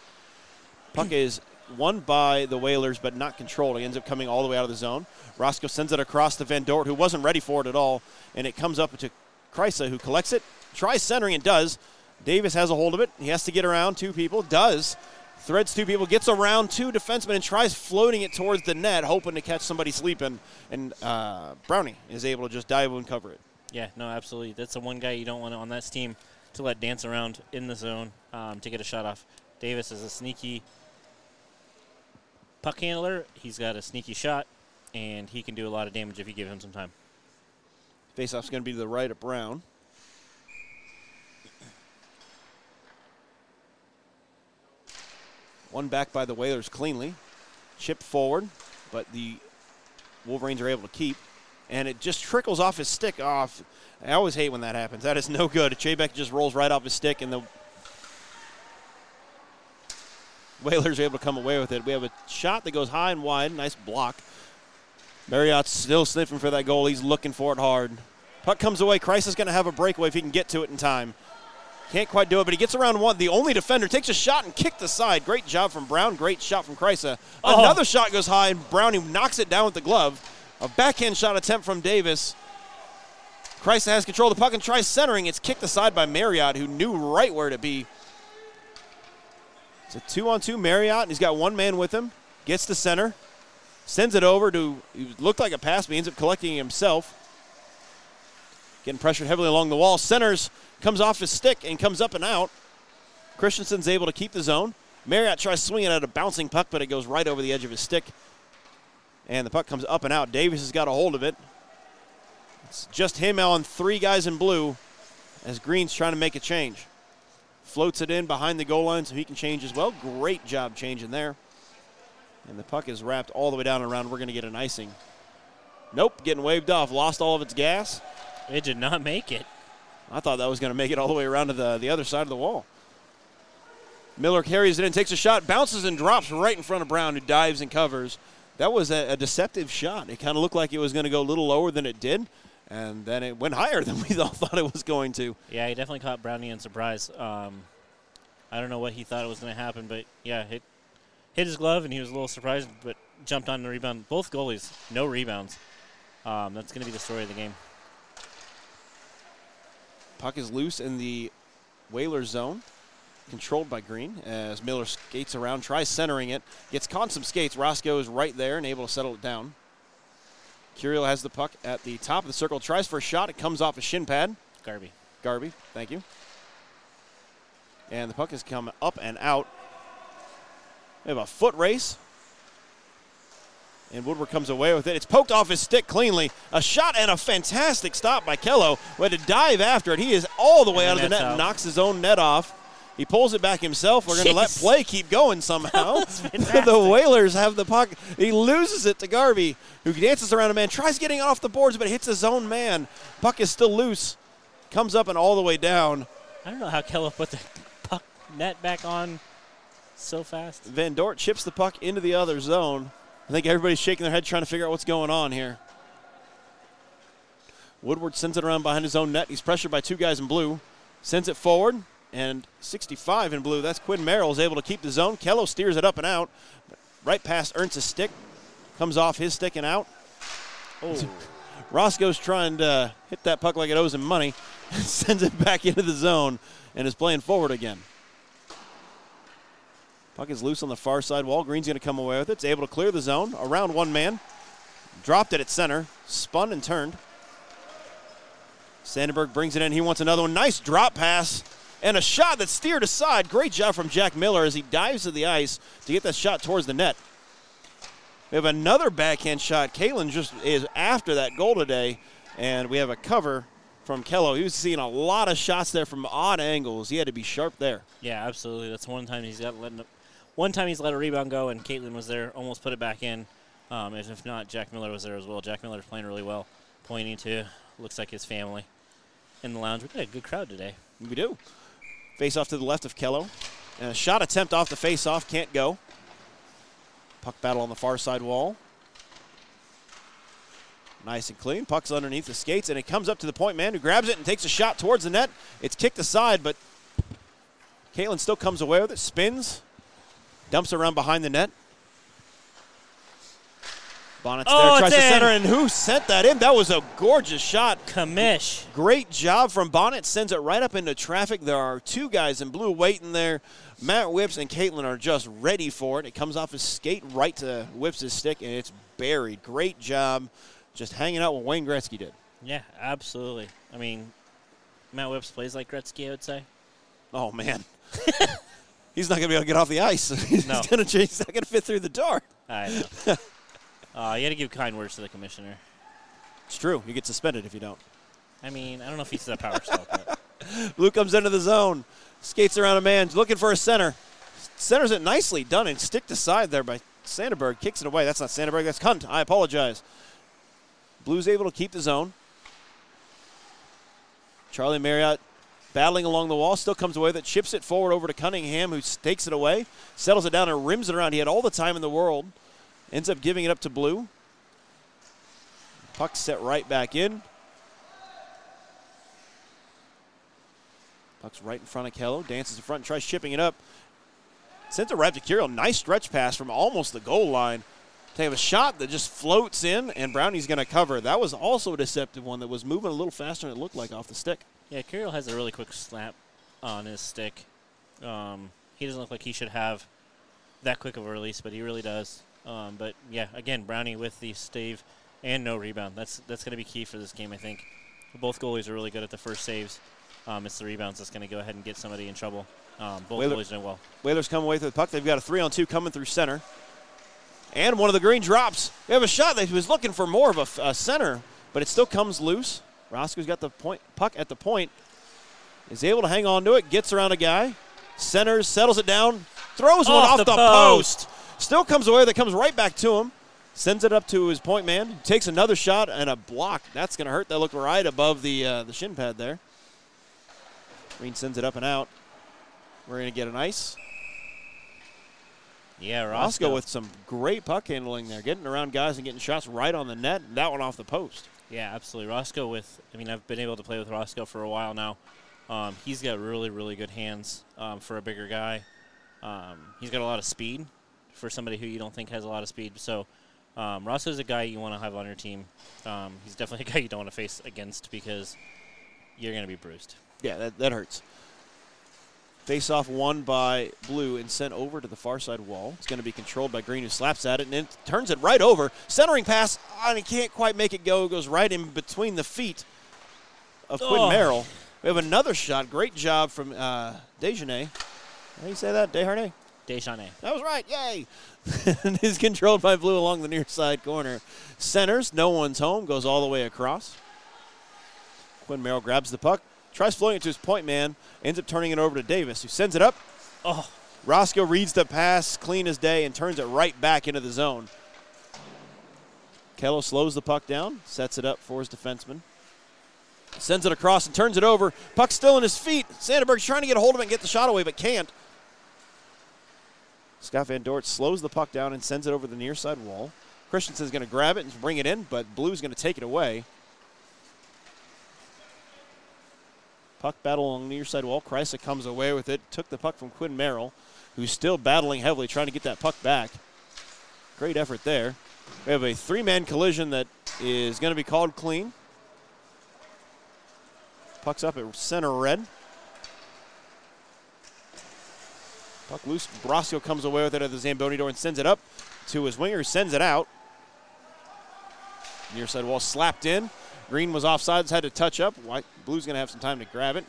Puck is won by the Whalers, but not controlled. He ends up coming all the way out of the zone. Roscoe sends it across to Van Dort, who wasn't ready for it at all, and it comes up to Krysa, who collects it, tries centering, and does. Davis has a hold of it. He has to get around two people. Does. Threads two people, gets around two defensemen, and tries floating it towards the net, hoping to catch somebody sleeping. And uh, Brownie is able to just dive and cover it. Yeah, no, absolutely. That's the one guy you don't want on that team to let dance around in the zone um, to get a shot off. Davis is a sneaky puck handler. He's got a sneaky shot, and he can do a lot of damage if you give him some time. Faceoff's going to be to the right of Brown. One back by the Whalers cleanly. Chip forward, but the Wolverines are able to keep. And it just trickles off his stick off. I always hate when that happens. That is no good. Chaybeck just rolls right off his stick, and the Whalers are able to come away with it. We have a shot that goes high and wide. Nice block. Marriott's still sniffing for that goal. He's looking for it hard. Puck comes away. Kreis is going to have a breakaway if he can get to it in time. Can't quite do it, but he gets around one. The only defender takes a shot and kicked aside. Great job from Brown. Great shot from Kreisa. Uh, oh. Another shot goes high, and Brownie knocks it down with the glove. A backhand shot attempt from Davis. Kreisa has control of the puck and tries centering. It's kicked aside by Marriott, who knew right where to be. It's a two on two Marriott, and he's got one man with him. Gets the center, sends it over to, looked like a pass, but he ends up collecting himself. Getting pressured heavily along the wall. Centers, comes off his stick and comes up and out. Christensen's able to keep the zone. Marriott tries swinging at a bouncing puck, but it goes right over the edge of his stick. And the puck comes up and out. Davis has got a hold of it. It's just him on three guys in blue as Green's trying to make a change. Floats it in behind the goal line so he can change as well. Great job changing there. And the puck is wrapped all the way down and around. We're going to get an icing. Nope, getting waved off. Lost all of its gas. It did not make it. I thought that was going to make it all the way around to the, the other side of the wall. Miller carries it in, takes a shot, bounces and drops right in front of Brown, who dives and covers. That was a, a deceptive shot. It kind of looked like it was going to go a little lower than it did, and then it went higher <laughs> than we all thought it was going to. Yeah, he definitely caught Brownie in surprise. Um, I don't know what he thought it was going to happen, but yeah, it hit his glove, and he was a little surprised, but jumped on the rebound. Both goalies, no rebounds. Um, that's going to be the story of the game. Puck is loose in the Whalers zone, controlled by Green as Miller skates around, tries centering it, gets caught in some skates. Roscoe is right there and able to settle it down. Curiel has the puck at the top of the circle, tries for a shot. It comes off a shin pad. Garby. Garby, thank you. And the puck has come up and out. We have a foot race. And Woodward comes away with it. It's poked off his stick cleanly. A shot and a fantastic stop by Kello. Who had to dive after it. He is all the way And out of the net out. knocks his own net off. He pulls it back himself. We're going to let play keep going somehow. <laughs> <laughs> the. Whalers have the puck. He loses it to Garvey, who dances around a man, tries getting off the boards, but hits his own man. Puck is still loose. Comes up and all the way down. I don't know how Kello put the <laughs> puck net back on so fast. Van Dort chips the puck into the other zone. I think everybody's shaking their head trying to figure out what's going on here. Woodward sends it around behind his own net. He's pressured by two guys in blue. Sends it forward, and 65 in blue. That's Quinn Merrill is able to keep the zone. Kello steers it up and out. Right past Ernst's stick. Comes off his stick and out. Oh, <laughs> Roscoe's trying to hit that puck like it owes him money. <laughs> Sends it back into the zone and is playing forward again. Puck is loose on the far side wall. Green's going to come away with it. It's able to clear the zone around one man. Dropped it at center. Spun and turned. Sandberg brings it in. He wants another one. Nice drop pass and a shot that's steered aside. Great job from Jack Miller as he dives to the ice to get that shot towards the net. We have another backhand shot. Kalen just is after that goal today, and we have a cover from Kello. He was seeing a lot of shots there from odd angles. He had to be sharp there. yeah, absolutely. That's one time he's got letting. One time he's let a rebound go, and Caitlin was there, almost put it back in. Um, and if not, Jack Miller was there as well. Jack Miller's playing really well, pointing to looks like his family in the lounge. We got a good crowd today. We do. Face off to the left of Kello. And a shot attempt off the face off can't go. Puck battle on the far side wall. Nice and clean. Puck's underneath the skates, and it comes up to the point man who grabs it and takes a shot towards the net. It's kicked aside, but Caitlin still comes away with it, spins, dumps around behind the net. Bonnet's Oh, there, tries to in. center, and who sent that in? That was a gorgeous shot. Kamish. Great job from Bonnet. Sends it right up into traffic. There are two guys in blue waiting there. Matt Whips and Caitlin are just ready for it. It comes off his skate right to Whips' stick, and it's buried. Great job just hanging out what Wayne Gretzky did. Yeah, absolutely. I mean, Matt Whips plays like Gretzky, I would say. Oh, man. <laughs> He's not going to be able to get off the ice. <laughs> he's No. going to change. He's not going to fit through the door. I know. <laughs> uh, you got to give kind words to the commissioner. It's true. You get suspended if you don't. I mean, I don't know if he's that power still, but <laughs> Blue comes into the zone, skates around a man, looking for a center. Centers it nicely done and sticked aside there by Sandberg. Kicks it away. That's not Sandberg. That's Hunt. I apologize. Blues able to keep the zone. Charlie Marriott battling along the wall, still comes away with it, chips it forward over to Cunningham, who takes it away, settles it down, and rims it around. He had all the time in the world. Ends up giving it up to Blue. Puck set right back in. Puck's right in front of Kello. Dances in front, and tries chipping it up. Sends it right to Kirill. Nice stretch pass from almost the goal line. They have a shot that just floats in, and Brownie's going to cover. That was also a deceptive one that was moving a little faster than it looked like off the stick. yeah, Kirill has a really quick snap on his stick. Um, he doesn't look like he should have that quick of a release, but he really does. Um, but yeah, again, Brownie with the stave and no rebound. That's that's going to be key for this game, I think. Both goalies are really good at the first saves. Um, it's the rebounds that's going to go ahead and get somebody in trouble. Um, both Whaler- goalies doing well. Whalers come away with the puck. They've got a three on two coming through center. And one of the green drops. We have a shot that he was looking for more of a center, but it still comes loose. Roscoe's got the point puck at the point. Is able to hang on to it, gets around a guy, centers, settles it down, throws one Off off the the, post. post. Still comes away, that comes right back to him. Sends it up to his point man. Takes another shot and a block. That's going to hurt. That looked right above the uh, the shin pad there. Green sends it up and out. We're going to get an ice. Yeah, Roscoe Roscoe with some great puck handling there, getting around guys and getting shots right on the net. That one off the post. Yeah, absolutely. Roscoe with, I mean, I've been able to play with Roscoe for a while now. Um, he's got really, really good hands um, for a bigger guy. Um, he's got a lot of speed for somebody who you don't think has a lot of speed. So um, is a guy you want to have on your team. Um, he's definitely <laughs> a guy you don't want to face against because you're going to be bruised. Yeah, that, that hurts. Face off won by Blue and sent over to the far side wall. It's going to be controlled by Green, who slaps at it and then turns it right over. Centering pass, and he can't quite make it go. It goes right in between the feet of Quinn Oh. Merrill. We have another shot. Great job from uh, Dejanay. How do you say that? Desharnais? Deschanel. That was right. Yay. <laughs> and is controlled by Blue along the near side corner. Centers. No one's home. Goes all the way across. Quinn Merrill grabs the puck. Tries floating it to his point man. Ends up turning it over to Davis, who sends it up. Oh, Roscoe reads the pass clean as day and turns it right back into the zone. Kello slows the puck down, sets it up for his defenseman. Sends it across and turns it over. Puck still in his feet. Sandberg's trying to get a hold of it and get the shot away, but can't. Scott Van Dort slows the puck down and sends it over the near side wall. Christensen's going to grab it and bring it in, but Blue's going to take it away. Puck battle along the near side wall. Kreisa comes away with it. Took the puck from Quinn Merrill, who's still battling heavily, trying to get that puck back. Great effort there. We have a three man collision that is going to be called clean. Puck's up at center red. Puck loose. Brasco comes away with it at the Zamboni door and sends it up to his winger, sends it out. Near side wall slapped in. Green was offsides, had to touch up. White, Blue's going to have some time to grab it.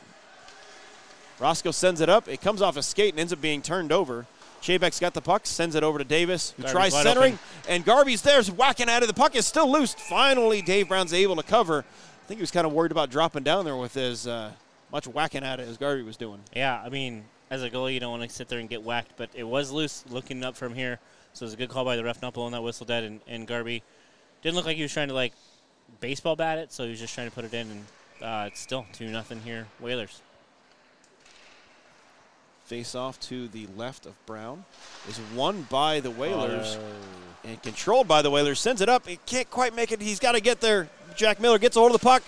Roscoe sends it up. It comes off a skate and ends up being turned over. Chabeck's got the puck, sends it over to Davis, who Garby's tries centering, open. and Garby's there, whacking at it. The puck is still loose. Finally, Dave Brown's able to cover. I think he was kind of worried about dropping down there with his uh, much whacking at it as Garby was doing. yeah. I mean, as a goalie, you don't want to sit there and get whacked, but it was loose looking up from here. So it was a good call by the ref not blowing that whistle dead. And, and Garby didn't look like he was trying to like baseball bat it, so he was just trying to put it in. And uh, it's still two nothing here, Whalers. Face off to the left of Brown is won by the Whalers Oh. and controlled by the Whalers. Sends it up. He can't quite make it. He's got to get there. Jack Miller gets a hold of the puck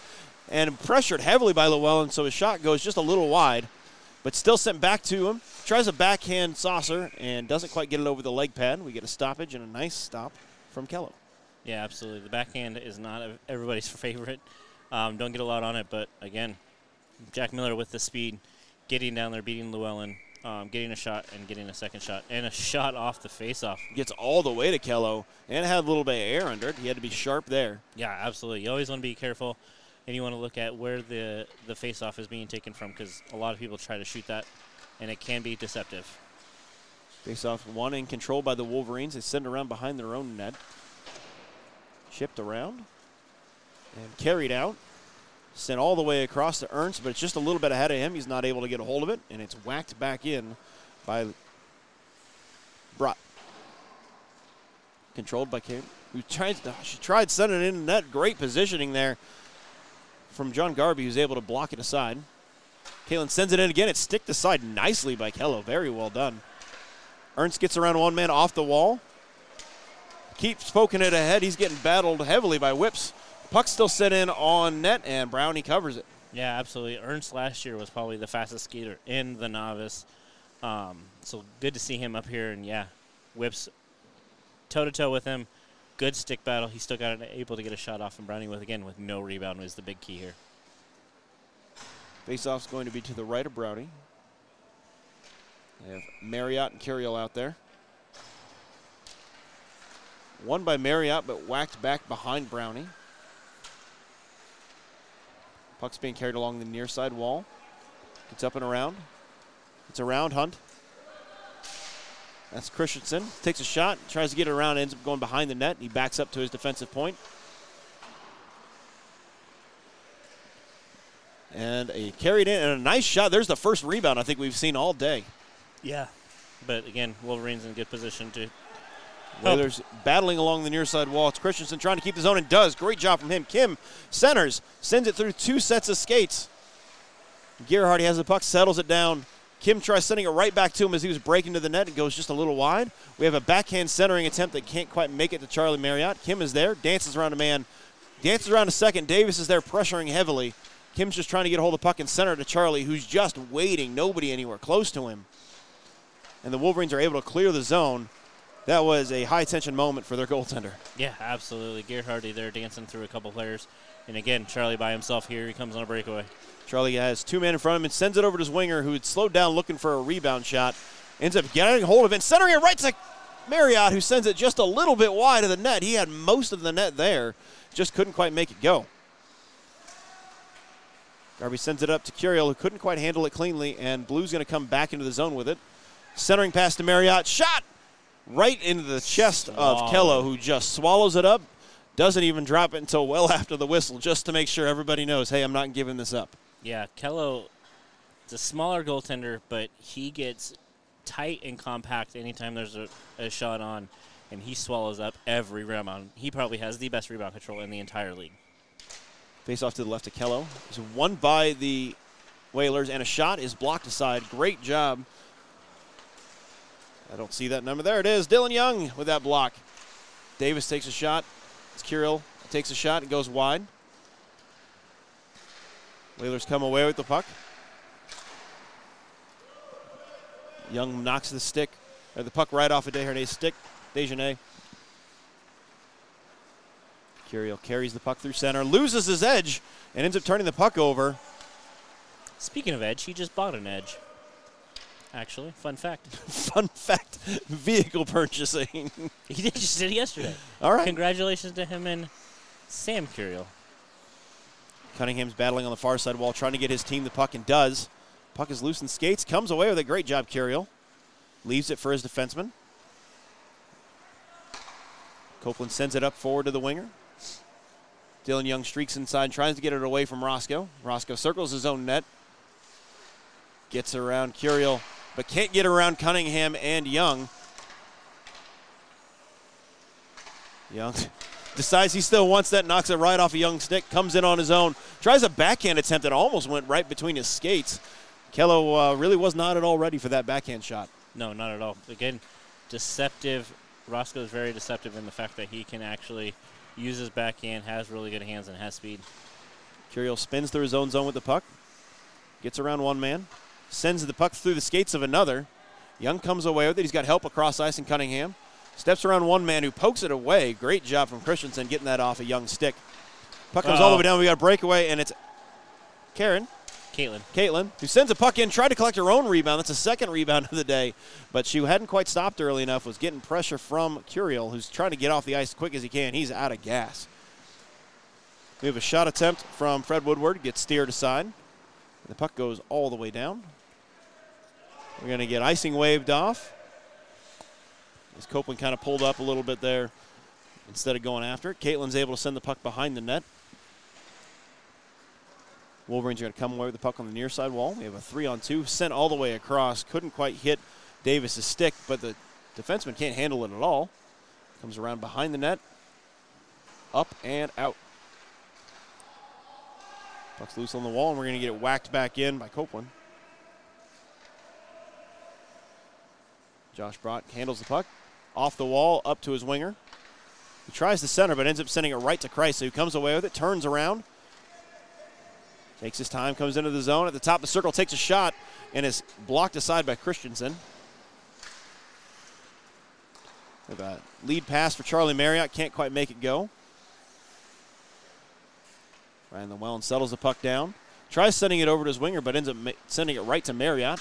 and pressured heavily by Llewellyn, so his shot goes just a little wide, but still sent back to him. Tries a backhand saucer and doesn't quite get it over the leg pad. We get a stoppage and a nice stop from Kello. Yeah, absolutely. The backhand is not everybody's <laughs> favorite. Um, don't get a lot on it, but again, Jack Miller with the speed, getting down there, beating Llewellyn, um, getting a shot and getting a second shot, and a shot off the faceoff. Gets all the way to Kello and had a little bit of air under it. He had to be sharp there. Yeah, absolutely. You always want to be careful, and you want to look at where the the faceoff is being taken from because a lot of people try to shoot that, and it can be deceptive. Face off one in control by the Wolverines. They send around behind their own net. Chipped around and carried out. Sent all the way across to Ernst, but it's just a little bit ahead of him. He's not able to get a hold of it, and it's whacked back in by Brott. Controlled by Kate, who tried, she tried sending in the net. Great positioning there from John Garby, who's able to block it aside. Kalen sends it in again. It's sticked aside nicely by Kello. Very well done. Ernst gets around one man off the wall. Keeps poking it ahead. He's getting battled heavily by whips. Puck still set in on net, and Brownie covers it. Yeah, absolutely. Ernst last year was probably the fastest skater in the novice. Um, so good to see him up here, and yeah, whips toe to toe with him. Good stick battle. He still got able to get a shot off from Brownie with again with no rebound was the big key here. Face-off's going to be to the right of Brownie. They have Marriott and Curiel out there. One by Marriott, but whacked back behind Brownie. Puck's being carried along the near side wall. Gets up and around. It's around Hunt. That's Christensen. Takes a shot, tries to get it around, ends up going behind the net. He backs up to his defensive point. And a carried in and a nice shot. There's the first rebound I think we've seen all day. Yeah. But again, Wolverines in good position to Whalers battling along the near side wall. It's Christensen trying to keep the zone and does. Great job from him. Kim centers, sends it through two sets of skates. Gerhardt he has the puck, settles it down. Kim tries sending it right back to him as he was breaking to the net. It goes just a little wide. We have a backhand centering attempt that can't quite make it to Charlie Marriott. Kim is there, dances around a man, dances around a second. Davis is there pressuring heavily. Kim's just trying to get a hold of the puck and center to Charlie, who's just waiting. Nobody anywhere close to him. And the Wolverines are able to clear the zone. That was a high tension moment for their goaltender. Yeah, absolutely. Gerhardy there dancing through a couple players. And again, Charlie by himself here. He comes on a breakaway. Charlie has two men in front of him and sends it over to his winger, who had slowed down looking for a rebound shot. Ends up getting hold of it, centering it right to Marriott, who sends it just a little bit wide of the net. He had most of the net there, just couldn't quite make it go. Garby sends it up to Curiel, who couldn't quite handle it cleanly, and Blue's going to come back into the zone with it. Centering pass to Marriott. Shot right into the chest of. Kello, who just swallows it up. Doesn't even drop it until well <laughs> after the whistle, just to make sure everybody knows, hey, I'm not giving this up. Yeah, Kello, it's a smaller goaltender, but he gets tight and compact anytime there's a, a shot on, and he swallows up every rebound. He probably has the best rebound control in the entire league. Face off to the left of Kello. Is won by the Whalers, and a shot is blocked aside. Great job. I don't see that number. There it is. Dylan Young with that block. Davis takes a shot. It's Kirill takes a shot and goes wide. Whalers come away with the puck. Young knocks the stick, or the puck right off of Desharnais' stick. Dejanay. Kirill carries the puck through center, loses his edge, and ends up turning the puck over. Speaking of edge, he just bought an edge. Actually, fun fact. <laughs> Fun fact vehicle purchasing. <laughs> He did just did it yesterday. All right. Congratulations to him and Sam Curiel. Cunningham's battling on the far side wall, trying to get his team the puck, and does. Puck is loose in skates, comes away with a great job, Curiel. Leaves it for his defenseman. Copeland sends it up forward to the winger. Dylan Young streaks inside, tries to get it away from Roscoe. Roscoe circles his own net. Gets around Curiel, but can't get around Cunningham and Young. Young <laughs> decides he still wants that, knocks it right off a Young stick, comes in on his own, tries a backhand attempt that almost went right between his skates. Kello uh, really was not at all ready for that backhand shot. No, not at all. Again, deceptive. Roscoe is very deceptive in the fact that he can actually use his backhand, has really good hands, and has speed. Curiel spins through his own zone with the puck, gets around one man, sends the puck through the skates of another. Young comes away with it. He's got help across ice in Cunningham. Steps around one man who pokes it away. Great job from Christensen getting that off a young stick. Puck comes all the way down. We got a breakaway, and it's Karen, Caitlin. Caitlin, who sends a puck in, tried to collect her own rebound. That's a second rebound of the day, but she hadn't quite stopped early enough. Was getting pressure from Curiel, who's trying to get off the ice as quick as he can. He's out of gas. We have a shot attempt from Fred Woodward. Gets steered aside. The puck goes all the way down. We're going to get icing waved off. As Copeland kind of pulled up a little bit there instead of going after it. Caitlin's able to send the puck behind the net. Wolverines are going to come away with the puck on the near side wall. We have a three on two, sent all the way across. Couldn't quite hit Davis's stick, but the defenseman can't handle it at all. Comes around behind the net, up and out. Puck's loose on the wall, and we're going to get it whacked back in by Copeland. Josh Brott handles the puck off the wall up to his winger. He tries the center, but ends up sending it right to Christ, who comes away with it, turns around, takes his time, comes into the zone at the top of the circle, takes a shot, and is blocked aside by Christensen. A lead pass for Charlie Marriott, can't quite make it go. Ryan Llewellyn settles the puck down, tries sending it over to his winger, but ends up ma- sending it right to Marriott.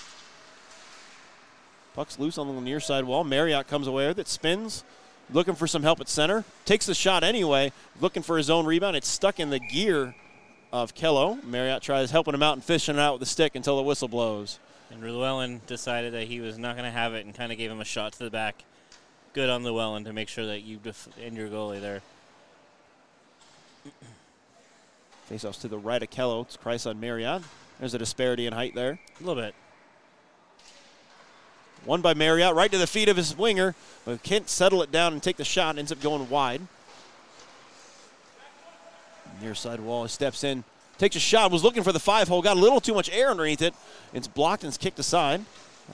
Puck's loose on the near side wall. Marriott comes away with it, spins, looking for some help at center. Takes the shot anyway, looking for his own rebound. It's stuck in the gear of Kello. Marriott tries helping him out and fishing it out with the stick until the whistle blows. And Llewellyn decided that he was not going to have it and kind of gave him a shot to the back. Good on Llewellyn to make sure that you defend your goalie there. Faceoffs to the right of Kello. It's Christ on Marriott. There's a disparity in height there. A little bit. One by Marriott, right to the feet of his winger, but can't settle it down and take the shot. Ends up going wide. Near side wall, he steps in, takes a shot, was looking for the five hole, got a little too much air underneath it. It's blocked and it's kicked aside.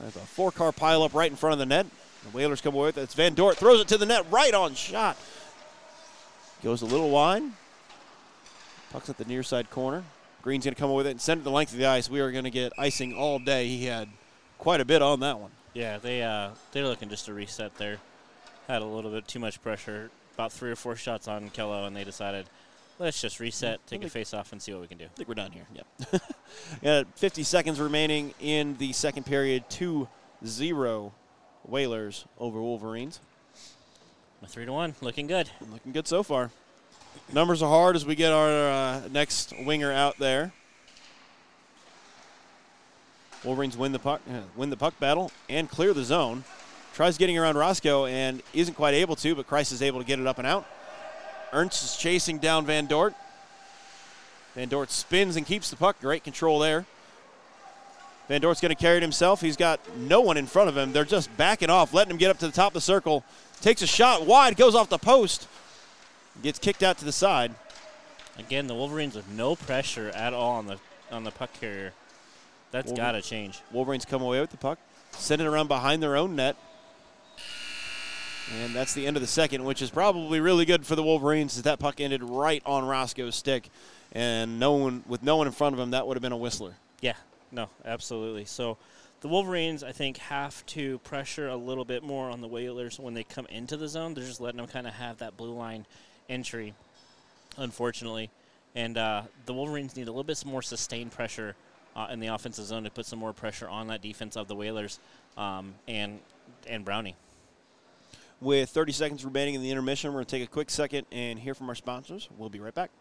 There's a four car pile up right in front of the net. The Whalers come away with it. It's Van Dort, throws it to the net, right on shot. Goes a little wide. Puck's at the near side corner. Green's going to come away with it and send it the length of the ice. We are going to get icing all day. He had quite a bit on that one. Yeah, they uh, they're looking just to reset there. Had a little bit too much pressure. About three or four shots on Kello, and they decided, let's just reset, take a face off, and see what we can do. I think we're done here. Yep. <laughs> yeah, 50 seconds remaining in the second period. 2 0 Whalers over Wolverines. A three to one, looking good. Looking good so far. Numbers are hard as we get our uh, next winger out there. Wolverines win the puck, uh, win the puck battle and clear the zone. Tries getting around Roscoe and isn't quite able to, but Christ is able to get it up and out. Ernst is chasing down Van Dort. Van Dort spins and keeps the puck. Great control there. Van Dort's going to carry it himself. He's got no one in front of him. They're just backing off, letting him get up to the top of the circle. Takes a shot wide, goes off the post, gets kicked out to the side. Again, the Wolverines with no pressure at all on the on the puck carrier. That's got to change. Wolverines come away with the puck, send it around behind their own net. And that's the end of the second, which is probably really good for the Wolverines as that puck ended right on Roscoe's stick. And no one with no one in front of him, that would have been a whistler. Yeah, no, absolutely. So the Wolverines, I think, have to pressure a little bit more on the Whalers when they come into the zone. They're just letting them kind of have that blue line entry, unfortunately. And uh, the Wolverines need a little bit more sustained pressure uh, in the offensive zone to put some more pressure on that defense of the Whalers um, and and Brownie. With 30 seconds remaining in the intermission, we're going to take a quick second and hear from our sponsors. We'll be right back.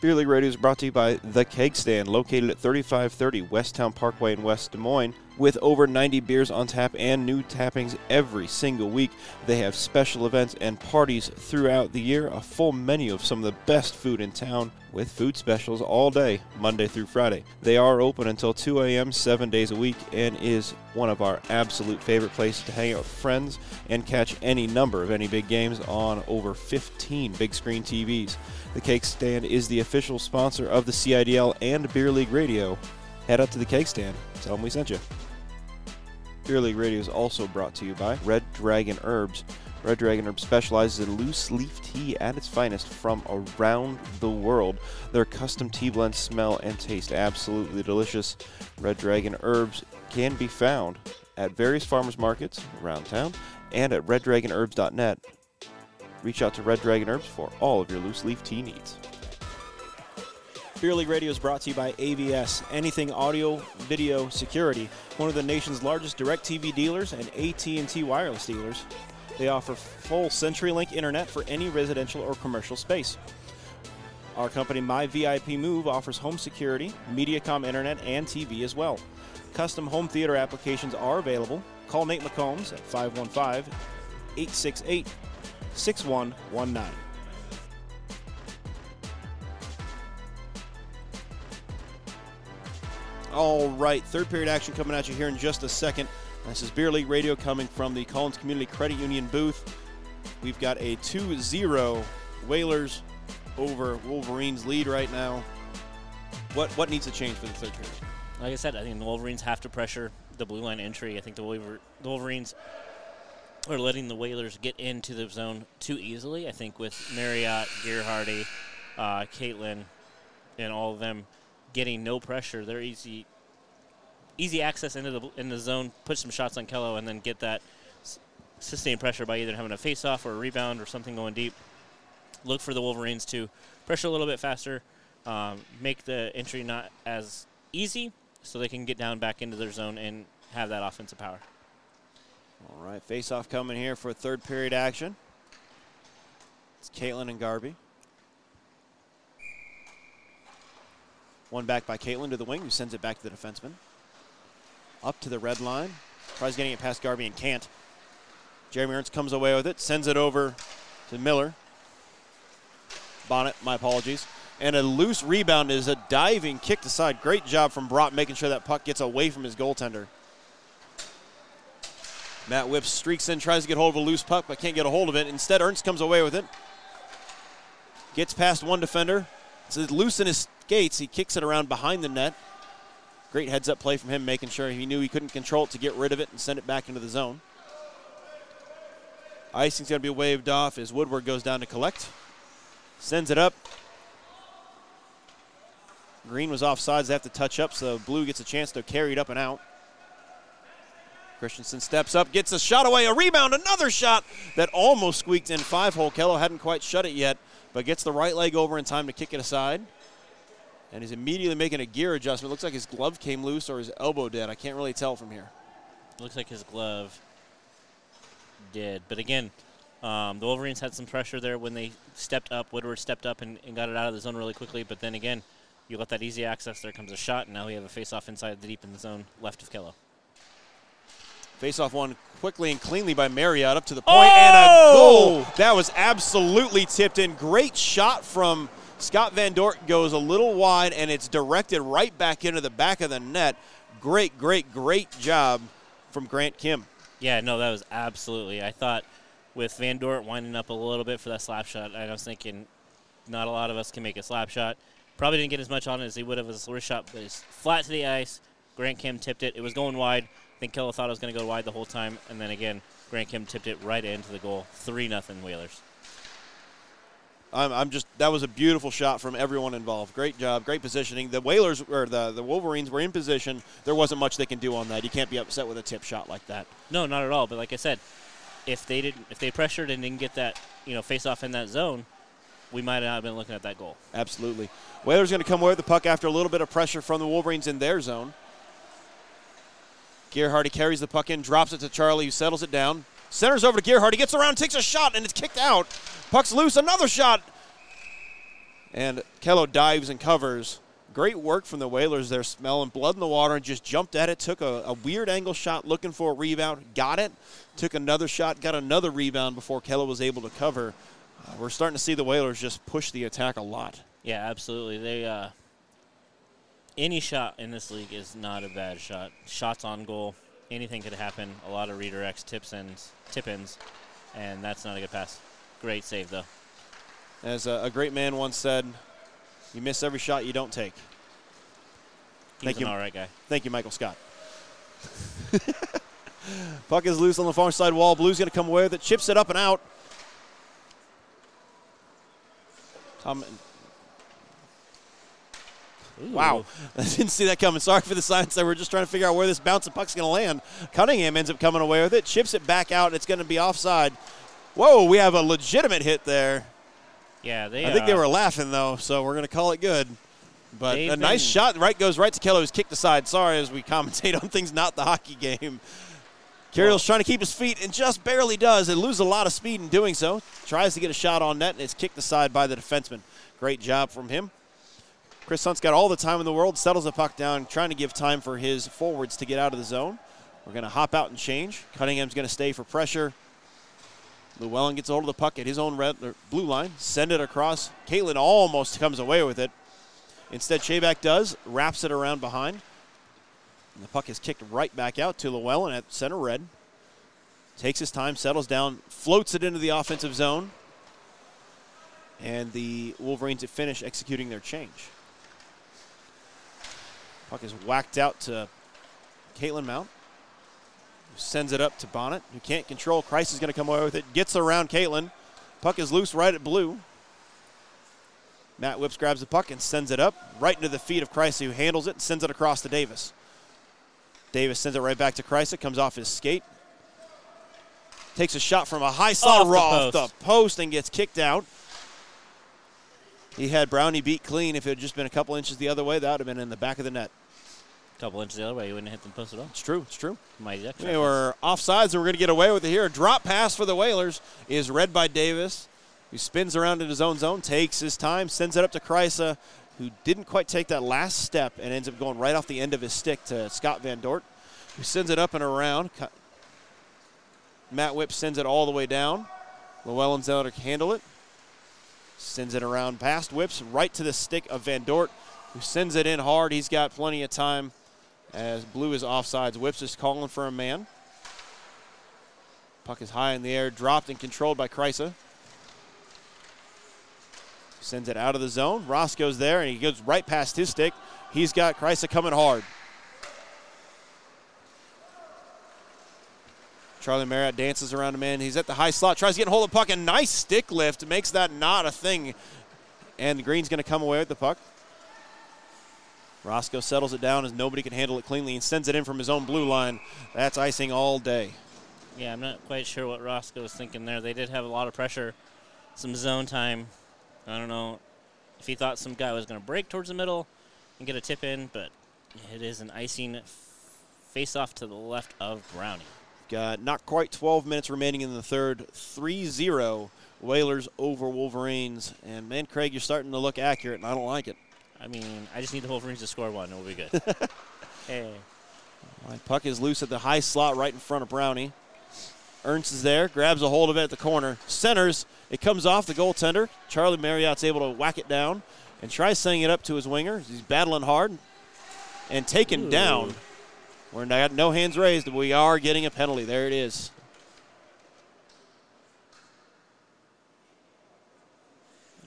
Beer League Radio is brought to you by The Keg Stand, located at 3530 Westown Parkway in West Des Moines. With over 90 beers on tap and new tappings every single week, they have special events and parties throughout the year. A full menu of some of the best food in town with food specials all day, Monday through Friday. They are open until 2 a.m. seven days a week and is one of our absolute favorite places to hang out with friends and catch any number of any big games on over 15 big screen TVs. The Keg Stand is the official sponsor of the CIDL and Beer League Radio. Head up to the Keg Stand. Tell them we sent you. Beer League Radio is also brought to you by Red Dragon Herbs. Red Dragon Herbs specializes in loose leaf tea at its finest from around the world. Their custom tea blends smell and taste absolutely delicious. Red Dragon Herbs can be found at various farmers markets around town and at reddragonherbs.net. Reach out to Red Dragon Herbs for all of your loose leaf tea needs. Beer League Radio is brought to you by AVS, Anything Audio Video Security, one of the nation's largest DirecTV dealers and AT&T wireless dealers. They offer full CenturyLink internet for any residential or commercial space. Our company, My VIP Move, offers home security, MediaCom internet, and TV as well. Custom home theater applications are available. Call Nate McCombs at 515 868 6119. All right, third period action coming at you here in just a second. This is Beer League Radio coming from the Collins Community Credit Union booth. We've got a 2 0 Whalers over Wolverines lead right now. What what needs to change for the third period? Like I said, I think the Wolverines have to pressure the blue line entry. I think the, Wolver- the Wolverines are letting the Whalers get into the zone too easily. I think with Marriott, Gearhardy, uh, Caitlin, and all of them getting no pressure, they're easy easy access into the in the zone, put some shots on Kello, and then get that sustained pressure by either having a face-off or a rebound or something going deep. Look for the Wolverines to pressure a little bit faster, um, make the entry not as easy, so they can get down back into their zone and have that offensive power. All right, face off coming here for third period action. It's Caitlin and Garby. One back by Caitlin to the wing, who sends it back to the defenseman. Up to the red line. Tries getting it past Garby and can't. Jeremy Ernst comes away with it, sends it over to Miller. Bonnet, my apologies. And a loose rebound is a diving kick to side. Great job from Brott making sure that puck gets away from his goaltender. Matt Whips streaks in, tries to get hold of a loose puck, but can't get a hold of it. Instead, Ernst comes away with it. Gets past one defender. It's loose in his skates. He kicks it around behind the net. Great heads up play from him, making sure he knew he couldn't control it to get rid of it and send it back into the zone. Icing's going to be waved off as Woodward goes down to collect. Sends it up. Green was offsides. They have to touch up, so Blue gets a chance to carry it up and out. Christensen steps up, gets a shot away, a rebound, another shot that almost squeaked in five hole. Kello hadn't quite shut it yet, but gets the right leg over in time to kick it aside. And he's immediately making a gear adjustment. Looks like his glove came loose or his elbow did. I can't really tell from here. Looks like his glove did. But again, um, the Wolverines had some pressure there when they stepped up. Woodward stepped up and, and got it out of the zone really quickly. But then again, You let that easy access. There comes a shot, and now we have a face-off inside the deep in the zone, left of Kello. Face off one quickly and cleanly by Marriott up to the point and a goal. That was absolutely tipped in. Great shot from Scott Van Dort. Goes a little wide and it's directed right back into the back of the net. Great, great, great job from Grant Kim. Yeah, no, that was absolutely. I thought with Van Dort winding up a little bit for that slap shot, I was thinking not a lot of us can make a slap shot. Probably didn't get as much on it as he would have as a wrist shot, but it's flat to the ice. Grant Kim tipped it. It was going wide. I think Kello thought it was going to go wide the whole time, and then again, Grant Kim tipped it right into the goal. Three nothing Whalers. I'm, I'm just that was a beautiful shot from everyone involved. Great job, great positioning. The Whalers or the the Wolverines were in position. There wasn't much they can do on that. You can't be upset with a tip shot like that. No, not at all. But like I said, if they didn't, if they pressured and didn't get that, you know, face off in that zone, we might not have been looking at that goal. Absolutely. Whalers going to come away with the puck after a little bit of pressure from the Wolverines in their zone. Gerhardy carries the puck in, drops it to Charlie, who settles it down. Centers over to Gearhart. He gets around, takes a shot, and it's kicked out. Puck's loose, another shot. And Kello dives and covers. Great work from the Whalers there, smelling blood in the water and just jumped at it. Took a, a weird angle shot looking for a rebound, got it. Took another shot, got another rebound before Kello was able to cover. Uh, we're starting to see the Whalers just push the attack a lot. Yeah, absolutely. They uh, any shot in this league is not a bad shot. Shots on goal, anything could happen. A lot of redirects, tips ins, tip ins, and that's not a good pass. Great save though. As a, a great man once said, "You miss every shot you don't take." He's Thank an you. all right guy. Thank you, Michael Scott. <laughs> Puck is loose on the far side wall. Blue's going to come away with it. Chips it up and out. Tom, wow. <laughs> I didn't see that coming. Sorry for the science there. We're just trying to figure out where this bouncing puck's going to land. Cunningham ends up coming away with it. Chips it back out. It's going to be offside. Whoa, we have a legitimate hit there. Yeah, they. I think they uh, were laughing, though, so we're going to call it good. But a nice shot right goes right to Kello, who's kicked aside. Sorry as we <laughs> commentate on things not the hockey game. Carroll's trying to keep his feet and just barely does. They loses a lot of speed in doing so. Tries to get a shot on net and it's kicked aside by the defenseman. Great job from him. Chris Hunt's got all the time in the world, settles the puck down, trying to give time for his forwards to get out of the zone. We're going to hop out and change. Cunningham's going to stay for pressure. Llewellyn gets a hold of the puck at his own red blue line, send it across. Caitlin almost comes away with it. Instead, Shayback does, wraps it around behind. And the puck is kicked right back out to Llewellyn at center red. Takes his time, settles down, floats it into the offensive zone. And the Wolverines finish executing their change. Puck is whacked out to Caitlin Mount. Sends it up to Bonnet, who can't control. Christ is going to come away with it. Gets around Caitlin. Puck is loose right at blue. Matt Whips grabs the puck and sends it up right into the feet of Kreisa, who handles it and sends it across to Davis. Davis sends it right back to Kreisa, comes off his skate. Takes a shot from a high slot Off the off the post and gets kicked out. He had Brownie beat clean. If it had just been a couple inches the other way, that would have been in the back of the net. a couple inches the other way. You wouldn't have hit them post at all. It's true. It's true. Mighty Ducks. They were offsides, and we're going to get away with it here. A drop pass for the Whalers is read by Davis, who spins around in his own zone, takes his time, sends it up to Kreisa, who didn't quite take that last step and ends up going right off the end of his stick to Scott Van Dort, who sends it up and around. Matt Whip sends it all the way down. Llewellyn's there to handle it. Sends it around past Whips right to the stick of Van Dort, who sends it in hard. He's got plenty of time as Blue is offsides. Whips is calling for a man. Puck is high in the air, dropped and controlled by Kreisa. Sends it out of the zone. Roscoe's there, and he goes right past his stick. He's got Kreisa coming hard. Charlie Marriott dances around a man. He's at the high slot, tries to get a hold of the puck, and nice stick lift makes that not a thing. And the Green's going to come away with the puck. Roscoe settles it down as nobody can handle it cleanly and sends it in from his own blue line. That's icing all day. Yeah, I'm not quite sure what Roscoe was thinking there. They did have a lot of pressure, some zone time. I don't know if he thought some guy was going to break towards the middle and get a tip in, but it is an icing face off to the left of Brownie. Got not quite 12 minutes remaining in the third. 3 0 Whalers over Wolverines. And man, Craig, you're starting to look accurate, and I don't like it. I mean, I just need the Wolverines to score one. It will be good. <laughs> hey. Right, puck is loose at the high slot right in front of Brownie. Ernst is there, grabs a hold of it at the corner, centers. It comes off the goaltender. Charlie Marriott's able to whack it down and tries sending it up to his winger. He's battling hard and taken Ooh. down. We're not no hands raised, but we are getting a penalty. There it is.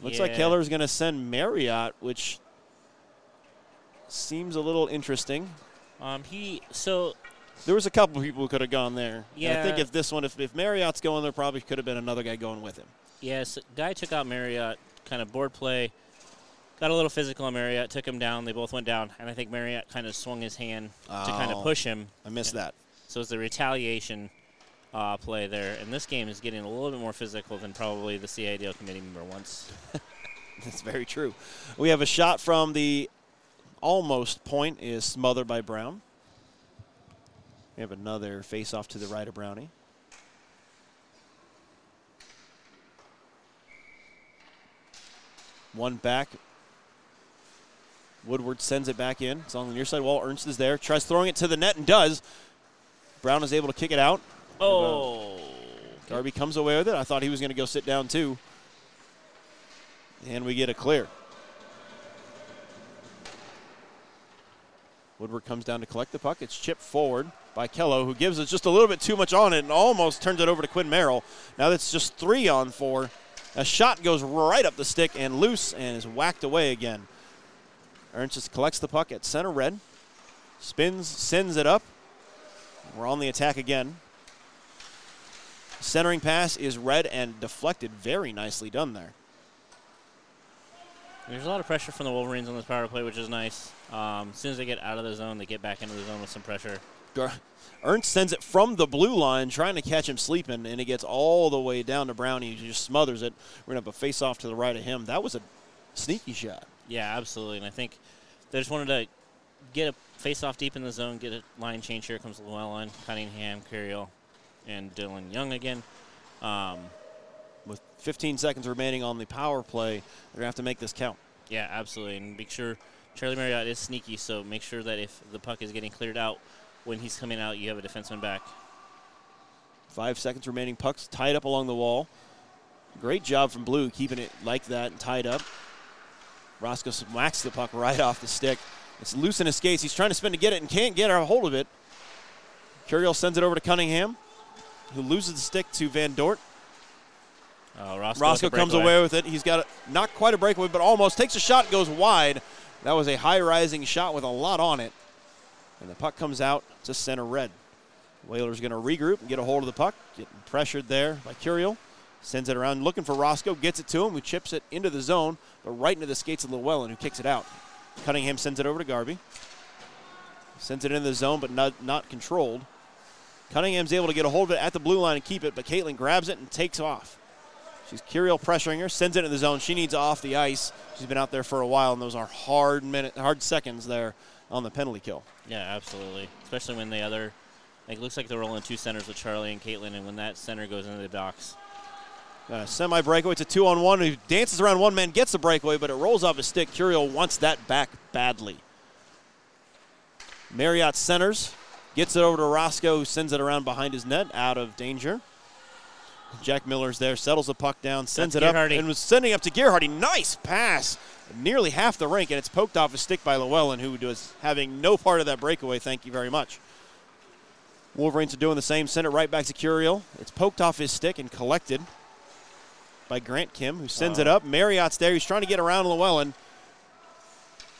Looks like Keller's going to send Marriott, which seems a little interesting. Um, he so There was a couple people who could have gone there. And I think if this one, if, if Marriott's going, there probably could have been another guy going with him. yes, guy took out Marriott, kind of board play, got a little physical on Marriott, took him down. They both went down, and I think Marriott kind of swung his hand to kind Oh. of push him. I missed that. So it's the retaliation uh, play there, and this game is getting a little bit more physical than probably the CIDL committee member wants. <laughs> That's very true. We have a shot from the almost point is smothered by Brown. We have another face off to the right of Brownie. One back. Woodward sends it back in. It's on the near side wall. Ernst is there. Tries throwing it to the net and does. Brown is able to kick it out. Oh, Darby comes away with it. I thought he was going to go sit down too. And we get a clear. Woodward comes down to collect the puck. It's chipped forward by Kello, who gives us just a little bit too much on it and almost turns it over to Quinn Merrill. Now that's just three on four. A shot goes right up the stick and loose and is whacked away again. Ernst just collects the puck at center red, spins, sends it up. We're on the attack again. Centering pass is red and deflected. Very nicely done there. There's a lot of pressure from the Wolverines on this power play, which is nice. Um, as soon as they get out of the zone, they get back into the zone with some pressure. Ernst sends it from the blue line, trying to catch him sleeping, and it gets all the way down to Brownie. He just smothers it. We're going to have a face off to the right of him. That was a sneaky shot. Yeah, absolutely. And I think they just wanted to get a face off deep in the zone, get a line change. Here comes Llewellyn, Cunningham, Curiel, and Dylan Young again. Um, With 15 seconds remaining on the power play, they're going to have to make this count. yeah, absolutely. And make sure Charlie Marriott is sneaky, so make sure that if the puck is getting cleared out, when he's coming out, you have a defenseman back. Five seconds remaining. Puck's tied up along the wall. Great job from Blue keeping it like that and tied up. Roscoe smacks the puck right off the stick. It's loose in his skates. He's trying to spin to get it and can't get a hold of it. Curiel sends it over to Cunningham, who loses the stick to Van Dort. Uh, Roscoe, Roscoe comes away with it. He's got a, not quite a breakaway, but almost takes a shot, goes wide. That was a high rising shot with a lot on it. And the puck comes out to center red. Whalers going to regroup and get a hold of the puck. Getting pressured there by Curiel. Sends it around looking for Roscoe. Gets it to him, who chips it into the zone, but right into the skates of Llewellyn, who kicks it out. Cunningham sends it over to Garvey. Sends it into the zone, but not, not controlled. Cunningham's able to get a hold of it at the blue line and keep it, but Caitlin grabs it and takes off. She's Curiel pressuring her, sends it in the zone. She needs off the ice. She's been out there for a while, and those are hard minute, hard seconds there on the penalty kill. Yeah, absolutely. Especially when the other, like, it looks like they're rolling two centers with Charlie and Caitlin, and when that center goes into the box, Uh, a semi breakaway. It's a two on one. He dances around one man, gets the breakaway, but it rolls off his stick. Curiel wants that back badly. Marriott centers, gets it over to Roscoe, who sends it around behind his net, out of danger. Jack Miller's there, settles the puck down, sends That's it up, and was sending up to Gerhardy. Nice pass, nearly half the rink, and it's poked off his stick by Llewellyn, who was having no part of that breakaway. Thank you very much. Wolverines are doing the same. Send it right back to Curiel. It's poked off his stick and collected by Grant Kim, who sends it up. Marriott's there. He's trying to get around Llewellyn.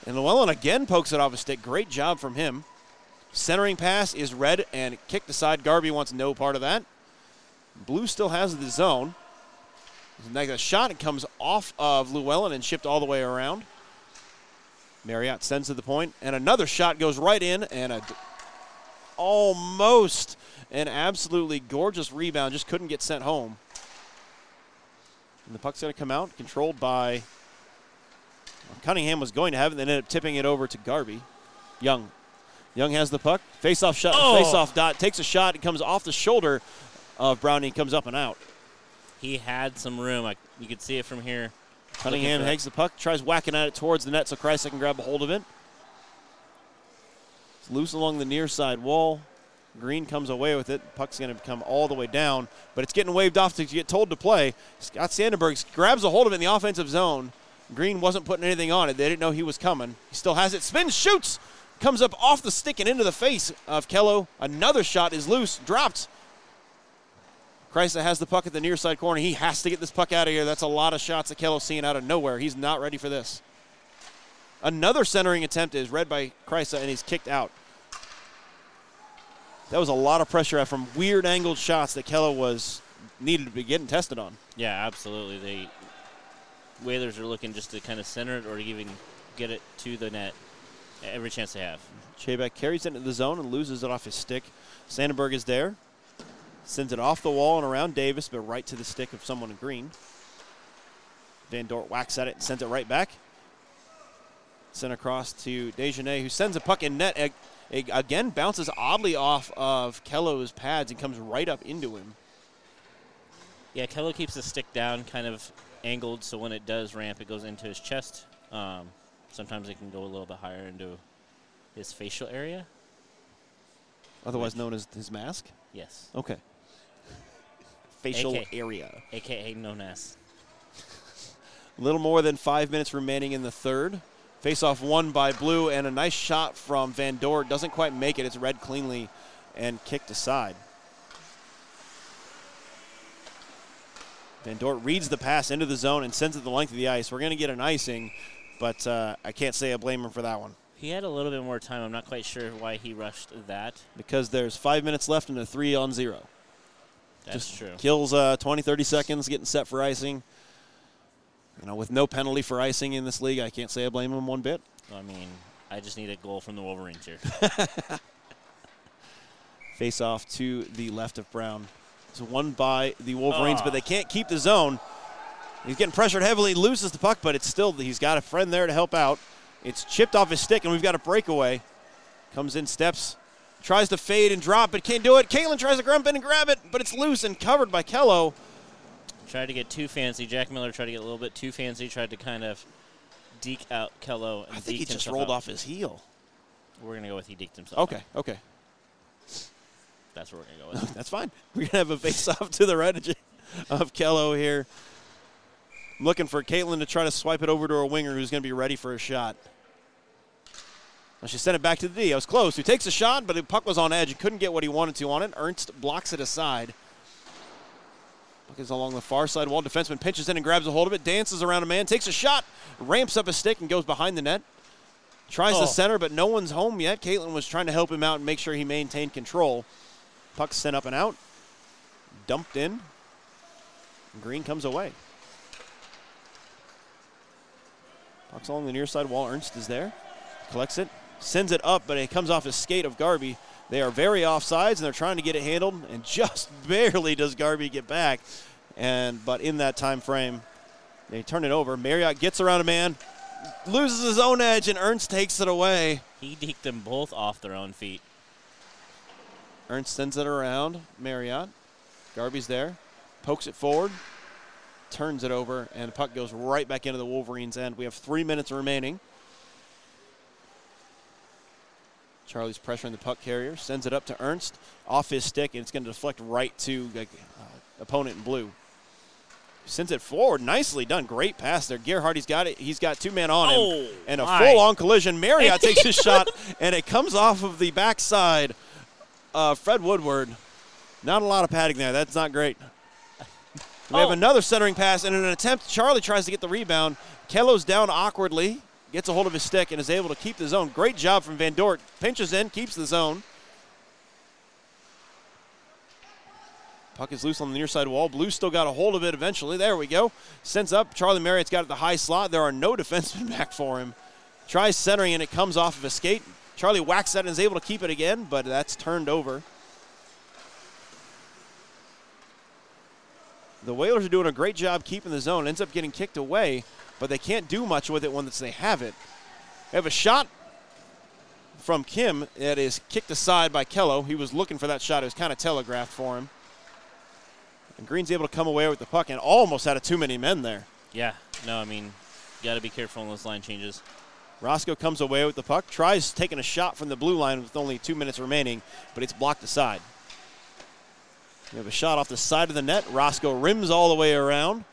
And Llewellyn again pokes it off a stick. Great job from him. Centering pass is red and kicked aside. Garby wants no part of that. Blue still has the zone. Like a shot, it comes off of Llewellyn and shipped all the way around. Marriott sends to the point, and another shot goes right in, and a almost an absolutely gorgeous rebound. Just couldn't get sent home. And the puck's going to come out, controlled by Cunningham was going to have it, then ended up tipping it over to Garby. Young. Young has the puck. Face off shot. Oh. Face off dot. Takes a shot. It comes off the shoulder of Brownie. Comes up and out. he had some room. I, you could see it from here. Cunningham hangs the puck, tries whacking at it towards the net so Kreisler can grab a hold of it. It's loose along the near side wall. Green comes away with it. Puck's going to come all the way down, but it's getting waved off to get told to play. Scott Sandenberg grabs a hold of it in the offensive zone. Green wasn't putting anything on it. They didn't know he was coming. He still has it. Spins, shoots, comes up off the stick and into the face of Kello. Another shot is loose, dropped. Kreisa has the puck at the near side corner. He has to get this puck out of here. That's a lot of shots that Kello's seeing out of nowhere. He's not ready for this. Another centering attempt is read by Kreisa, and he's kicked out. That was a lot of pressure from weird angled shots that Kello was needed to be getting tested on. Yeah, absolutely. They Whalers are looking just to kind of center it or even get it to the net every chance they have. Chaybeck carries it into the zone and loses it off his stick. Sandberg is there. Sends it off the wall and around Davis, but right to the stick of someone in green. Van Dort whacks at it and sends it right back. Sent across to Dejanay, who sends a puck in net. Ag- Again, bounces oddly off of Kello's pads and comes right up into him. Yeah, Kello keeps the stick down, kind of angled, so when it does ramp, it goes into his chest. Um, sometimes it can go a little bit higher into his facial area. Otherwise known as his mask. Yes, Okay. <laughs> Facial AK. area. aka known as. A <laughs> little more than five minutes remaining in the third. Face off won by Blue, and a nice shot from Van Dort. Doesn't quite make it. It's read cleanly and kicked aside. Van Dort reads the pass into the zone and sends it the length of the ice. We're going to get an icing, but uh, I can't say I blame him for that one He had a little bit more time. I'm not quite sure why he rushed that. because there's five minutes left and a three on zero. That's Just true. Kills uh, 20, 30 seconds getting set for icing. You know, with no penalty for icing in this league, I can't say I blame him one bit. I mean, I just need a goal from the Wolverines here. <laughs> Face off to the left of Brown. It's won by the Wolverines, Ah. but they can't keep the zone. He's getting pressured heavily, loses the puck, but it's still he's got a friend there to help out. It's chipped off his stick, and we've got a breakaway. Comes in, steps, tries to fade and drop, but can't do it. Caitlin tries to grump in and grab it, but it's loose and covered by Kello. Tried to get too fancy. Jack Miller tried to get a little bit too fancy. Tried to kind of deke out Kello. And I think he just rolled out. off his heel. We're gonna go with he deked himself. Okay, okay. that's what we're gonna go <laughs> with. That's fine. <laughs> We're going to have a face <laughs> off to the right of, Kello here. I'm looking for Caitlin to try to swipe it over to her winger who's going to be ready for a shot. Well, she sent it back to the D. I was close. Who takes a shot, but the puck was on edge. He couldn't get what he wanted to on it. Ernst blocks it aside. Puck is along the far side wall. Defenseman pinches in and grabs a hold of it, dances around a man, takes a shot, ramps up a stick, and goes behind the net. Tries Oh. the center, but no one's home yet. Caitlin was trying to help him out and make sure he maintained control. Puck sent up and out. Dumped in. Green comes away. Puck's along the near side wall. Ernst is there. Collects it. Sends it up, but it comes off his skate of Garby. They are very offsides, and they're trying to get it handled, and just <laughs> barely does Garby get back. And but in that time frame, they turn it over. Marriott gets around a man, loses his own edge, and Ernst takes it away. He deked them both off their own feet. Ernst sends it around. Marriott. Garby's there. Pokes it forward. Turns it over, and the puck goes right back into the Wolverines' end. We have three minutes remaining. Charlie's pressure pressuring the puck carrier. Sends it up to Ernst. Off his stick, and it's going to deflect right to uh, opponent in blue. Sends it forward. Nicely done. Great pass there. Gerhard, he's got it. He's got two men on him. Oh, and a full on collision. Marriott <laughs> takes his shot, and it comes off of the backside uh, Fred Woodward. Not a lot of padding there. That's not great. We have Oh. another centering pass, and in an attempt, Charlie tries to get the rebound. Kello's down awkwardly, gets a hold of his stick, and is able to keep the zone. Great job from Van Dort. Pinches in, keeps the zone. Puck is loose on the near side wall. Blue still got a hold of it eventually. There we go. Sends up. Charlie Marriott's got it the high slot. There are no <laughs> defensemen back for him. Tries centering, and it comes off of a skate. Charlie whacks that and is able to keep it again, but that's turned over. The Whalers are doing a great job keeping the zone. Ends up getting kicked away, but they can't do much with it once they have it. They have a shot from Kim that is kicked aside by Kello. He was looking for that shot. It was kind of telegraphed for him. And Green's able to come away with the puck and almost had a too many men there. Yeah, no, I mean, got to be careful on those line changes. Roscoe comes away with the puck, tries taking a shot from the blue line with only two minutes remaining, but it's blocked aside. We have a shot off the side of the net. Roscoe rims all the way around.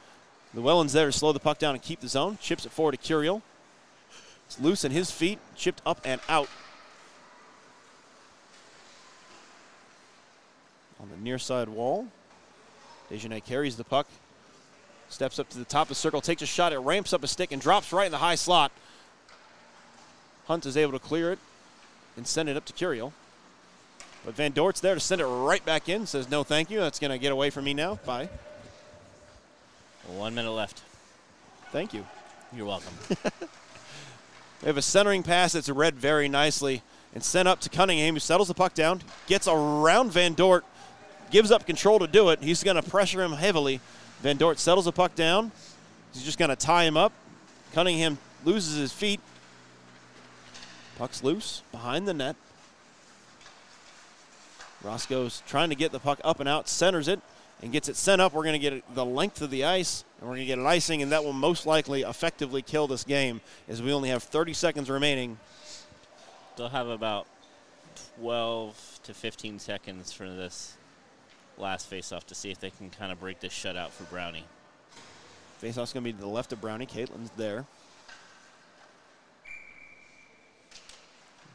Llewellyn's there to slow the puck down and keep the zone. Chips it forward to Curiel. It's loose in his feet, chipped up and out. On the near side wall, Dejanay carries the puck, steps up to the top of the circle, takes a shot, it ramps up a stick and drops right in the high slot. Hunt is able to clear it and send it up to Curiel. But Van Dort's there to send it right back in. Says, no, thank you. That's going to get away from me now. Bye. One minute left. Thank you. You're welcome. <laughs> We have a centering pass that's read very nicely and sent up to Cunningham, who settles the puck down, gets around Van Dort, gives up control to do it. He's going to pressure him heavily. Van Dort settles the puck down. He's just going to tie him up. Cunningham loses his feet. Puck's loose behind the net. Roscoe's trying to get the puck up and out, centers it, and gets it sent up. We're going to get the length of the ice, and we're going to get an icing, and that will most likely effectively kill this game, as we only have 30 seconds remaining. They'll have about 12 to 15 seconds for this last faceoff to see if they can kind of break this shutout for Brownie. Faceoff's going to be to the left of Brownie. Caitlin's there.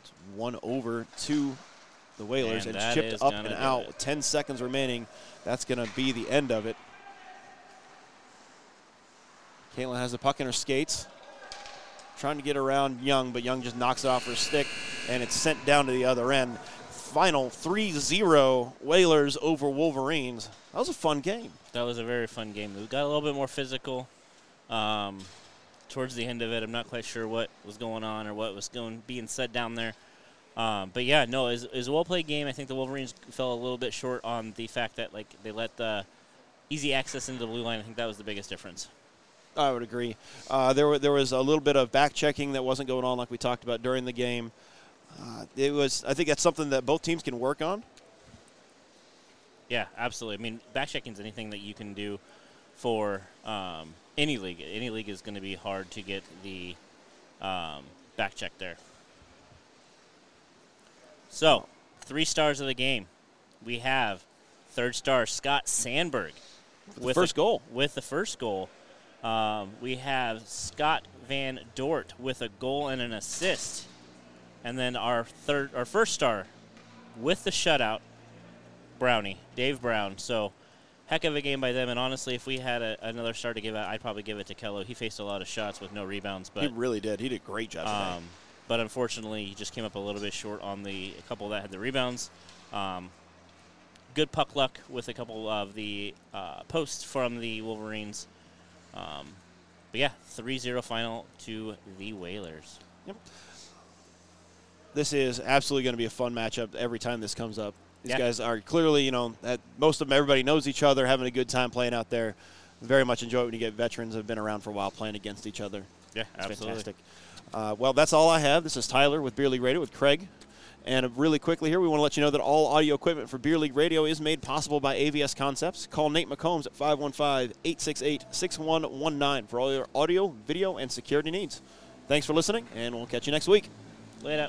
It's one over to the Whalers, And and, it's chipped up and out. it. 10 seconds remaining. That's going to be the end of it. Caitlin has the puck in her skates. Trying to get around Young, but Young just knocks it off her stick, and it's sent down to the other end. Final 3 0 Whalers over Wolverines. That was a fun game. That was a very fun game. We got a little bit more physical um, towards the end of it. I'm not quite sure what was going on or what was going being said down there. Um, but yeah, no, it was, a well played game. I think the Wolverines fell a little bit short on the fact that like they let the easy access into the blue line. I think that was the biggest difference. I would agree. Uh, there, were, there was a little bit of back checking that wasn't going on, like we talked about during the game. Uh, it was. I think that's something that both teams can work on. Yeah, absolutely. I mean, back checking is anything that you can do for um, any league. Any league is going to be hard to get the um, back check there. So, three stars of the game. We have third star Scott Sandberg with the first a- goal. With the first goal, um, we have Scott Van Dort with a goal and an assist, and then our third, our first star, with the shutout, Brownie, Dave Brown. So, heck of a game by them. And honestly, if we had a, another star to give out, I'd probably give it to Kello. He faced a lot of shots with no rebounds, but he really did. He did a great job today. um, but unfortunately, he just came up a little bit short on the a couple that had the rebounds. Um, good puck luck with a couple of the uh, posts from the Wolverines. Um, but yeah, 3-0 final to the Whalers. Yep. this is absolutely going to be a fun matchup every time this comes up. These Yeah. guys are clearly, you know, that most of them, everybody knows each other, having a good time playing out there. Very much enjoy it when you get veterans that have been around for a while playing against each other. Yeah, It's absolutely. fantastic. Uh, well, that's all I have. This is Tyler with Beer League Radio with Craig. And really quickly here, we want to let you know that all audio equipment for Beer League Radio is made possible by AVS Concepts. Call Nate McCombs at 515-868-6119 for all your audio, video, and security needs. Thanks for listening, and we'll catch you next week. Later.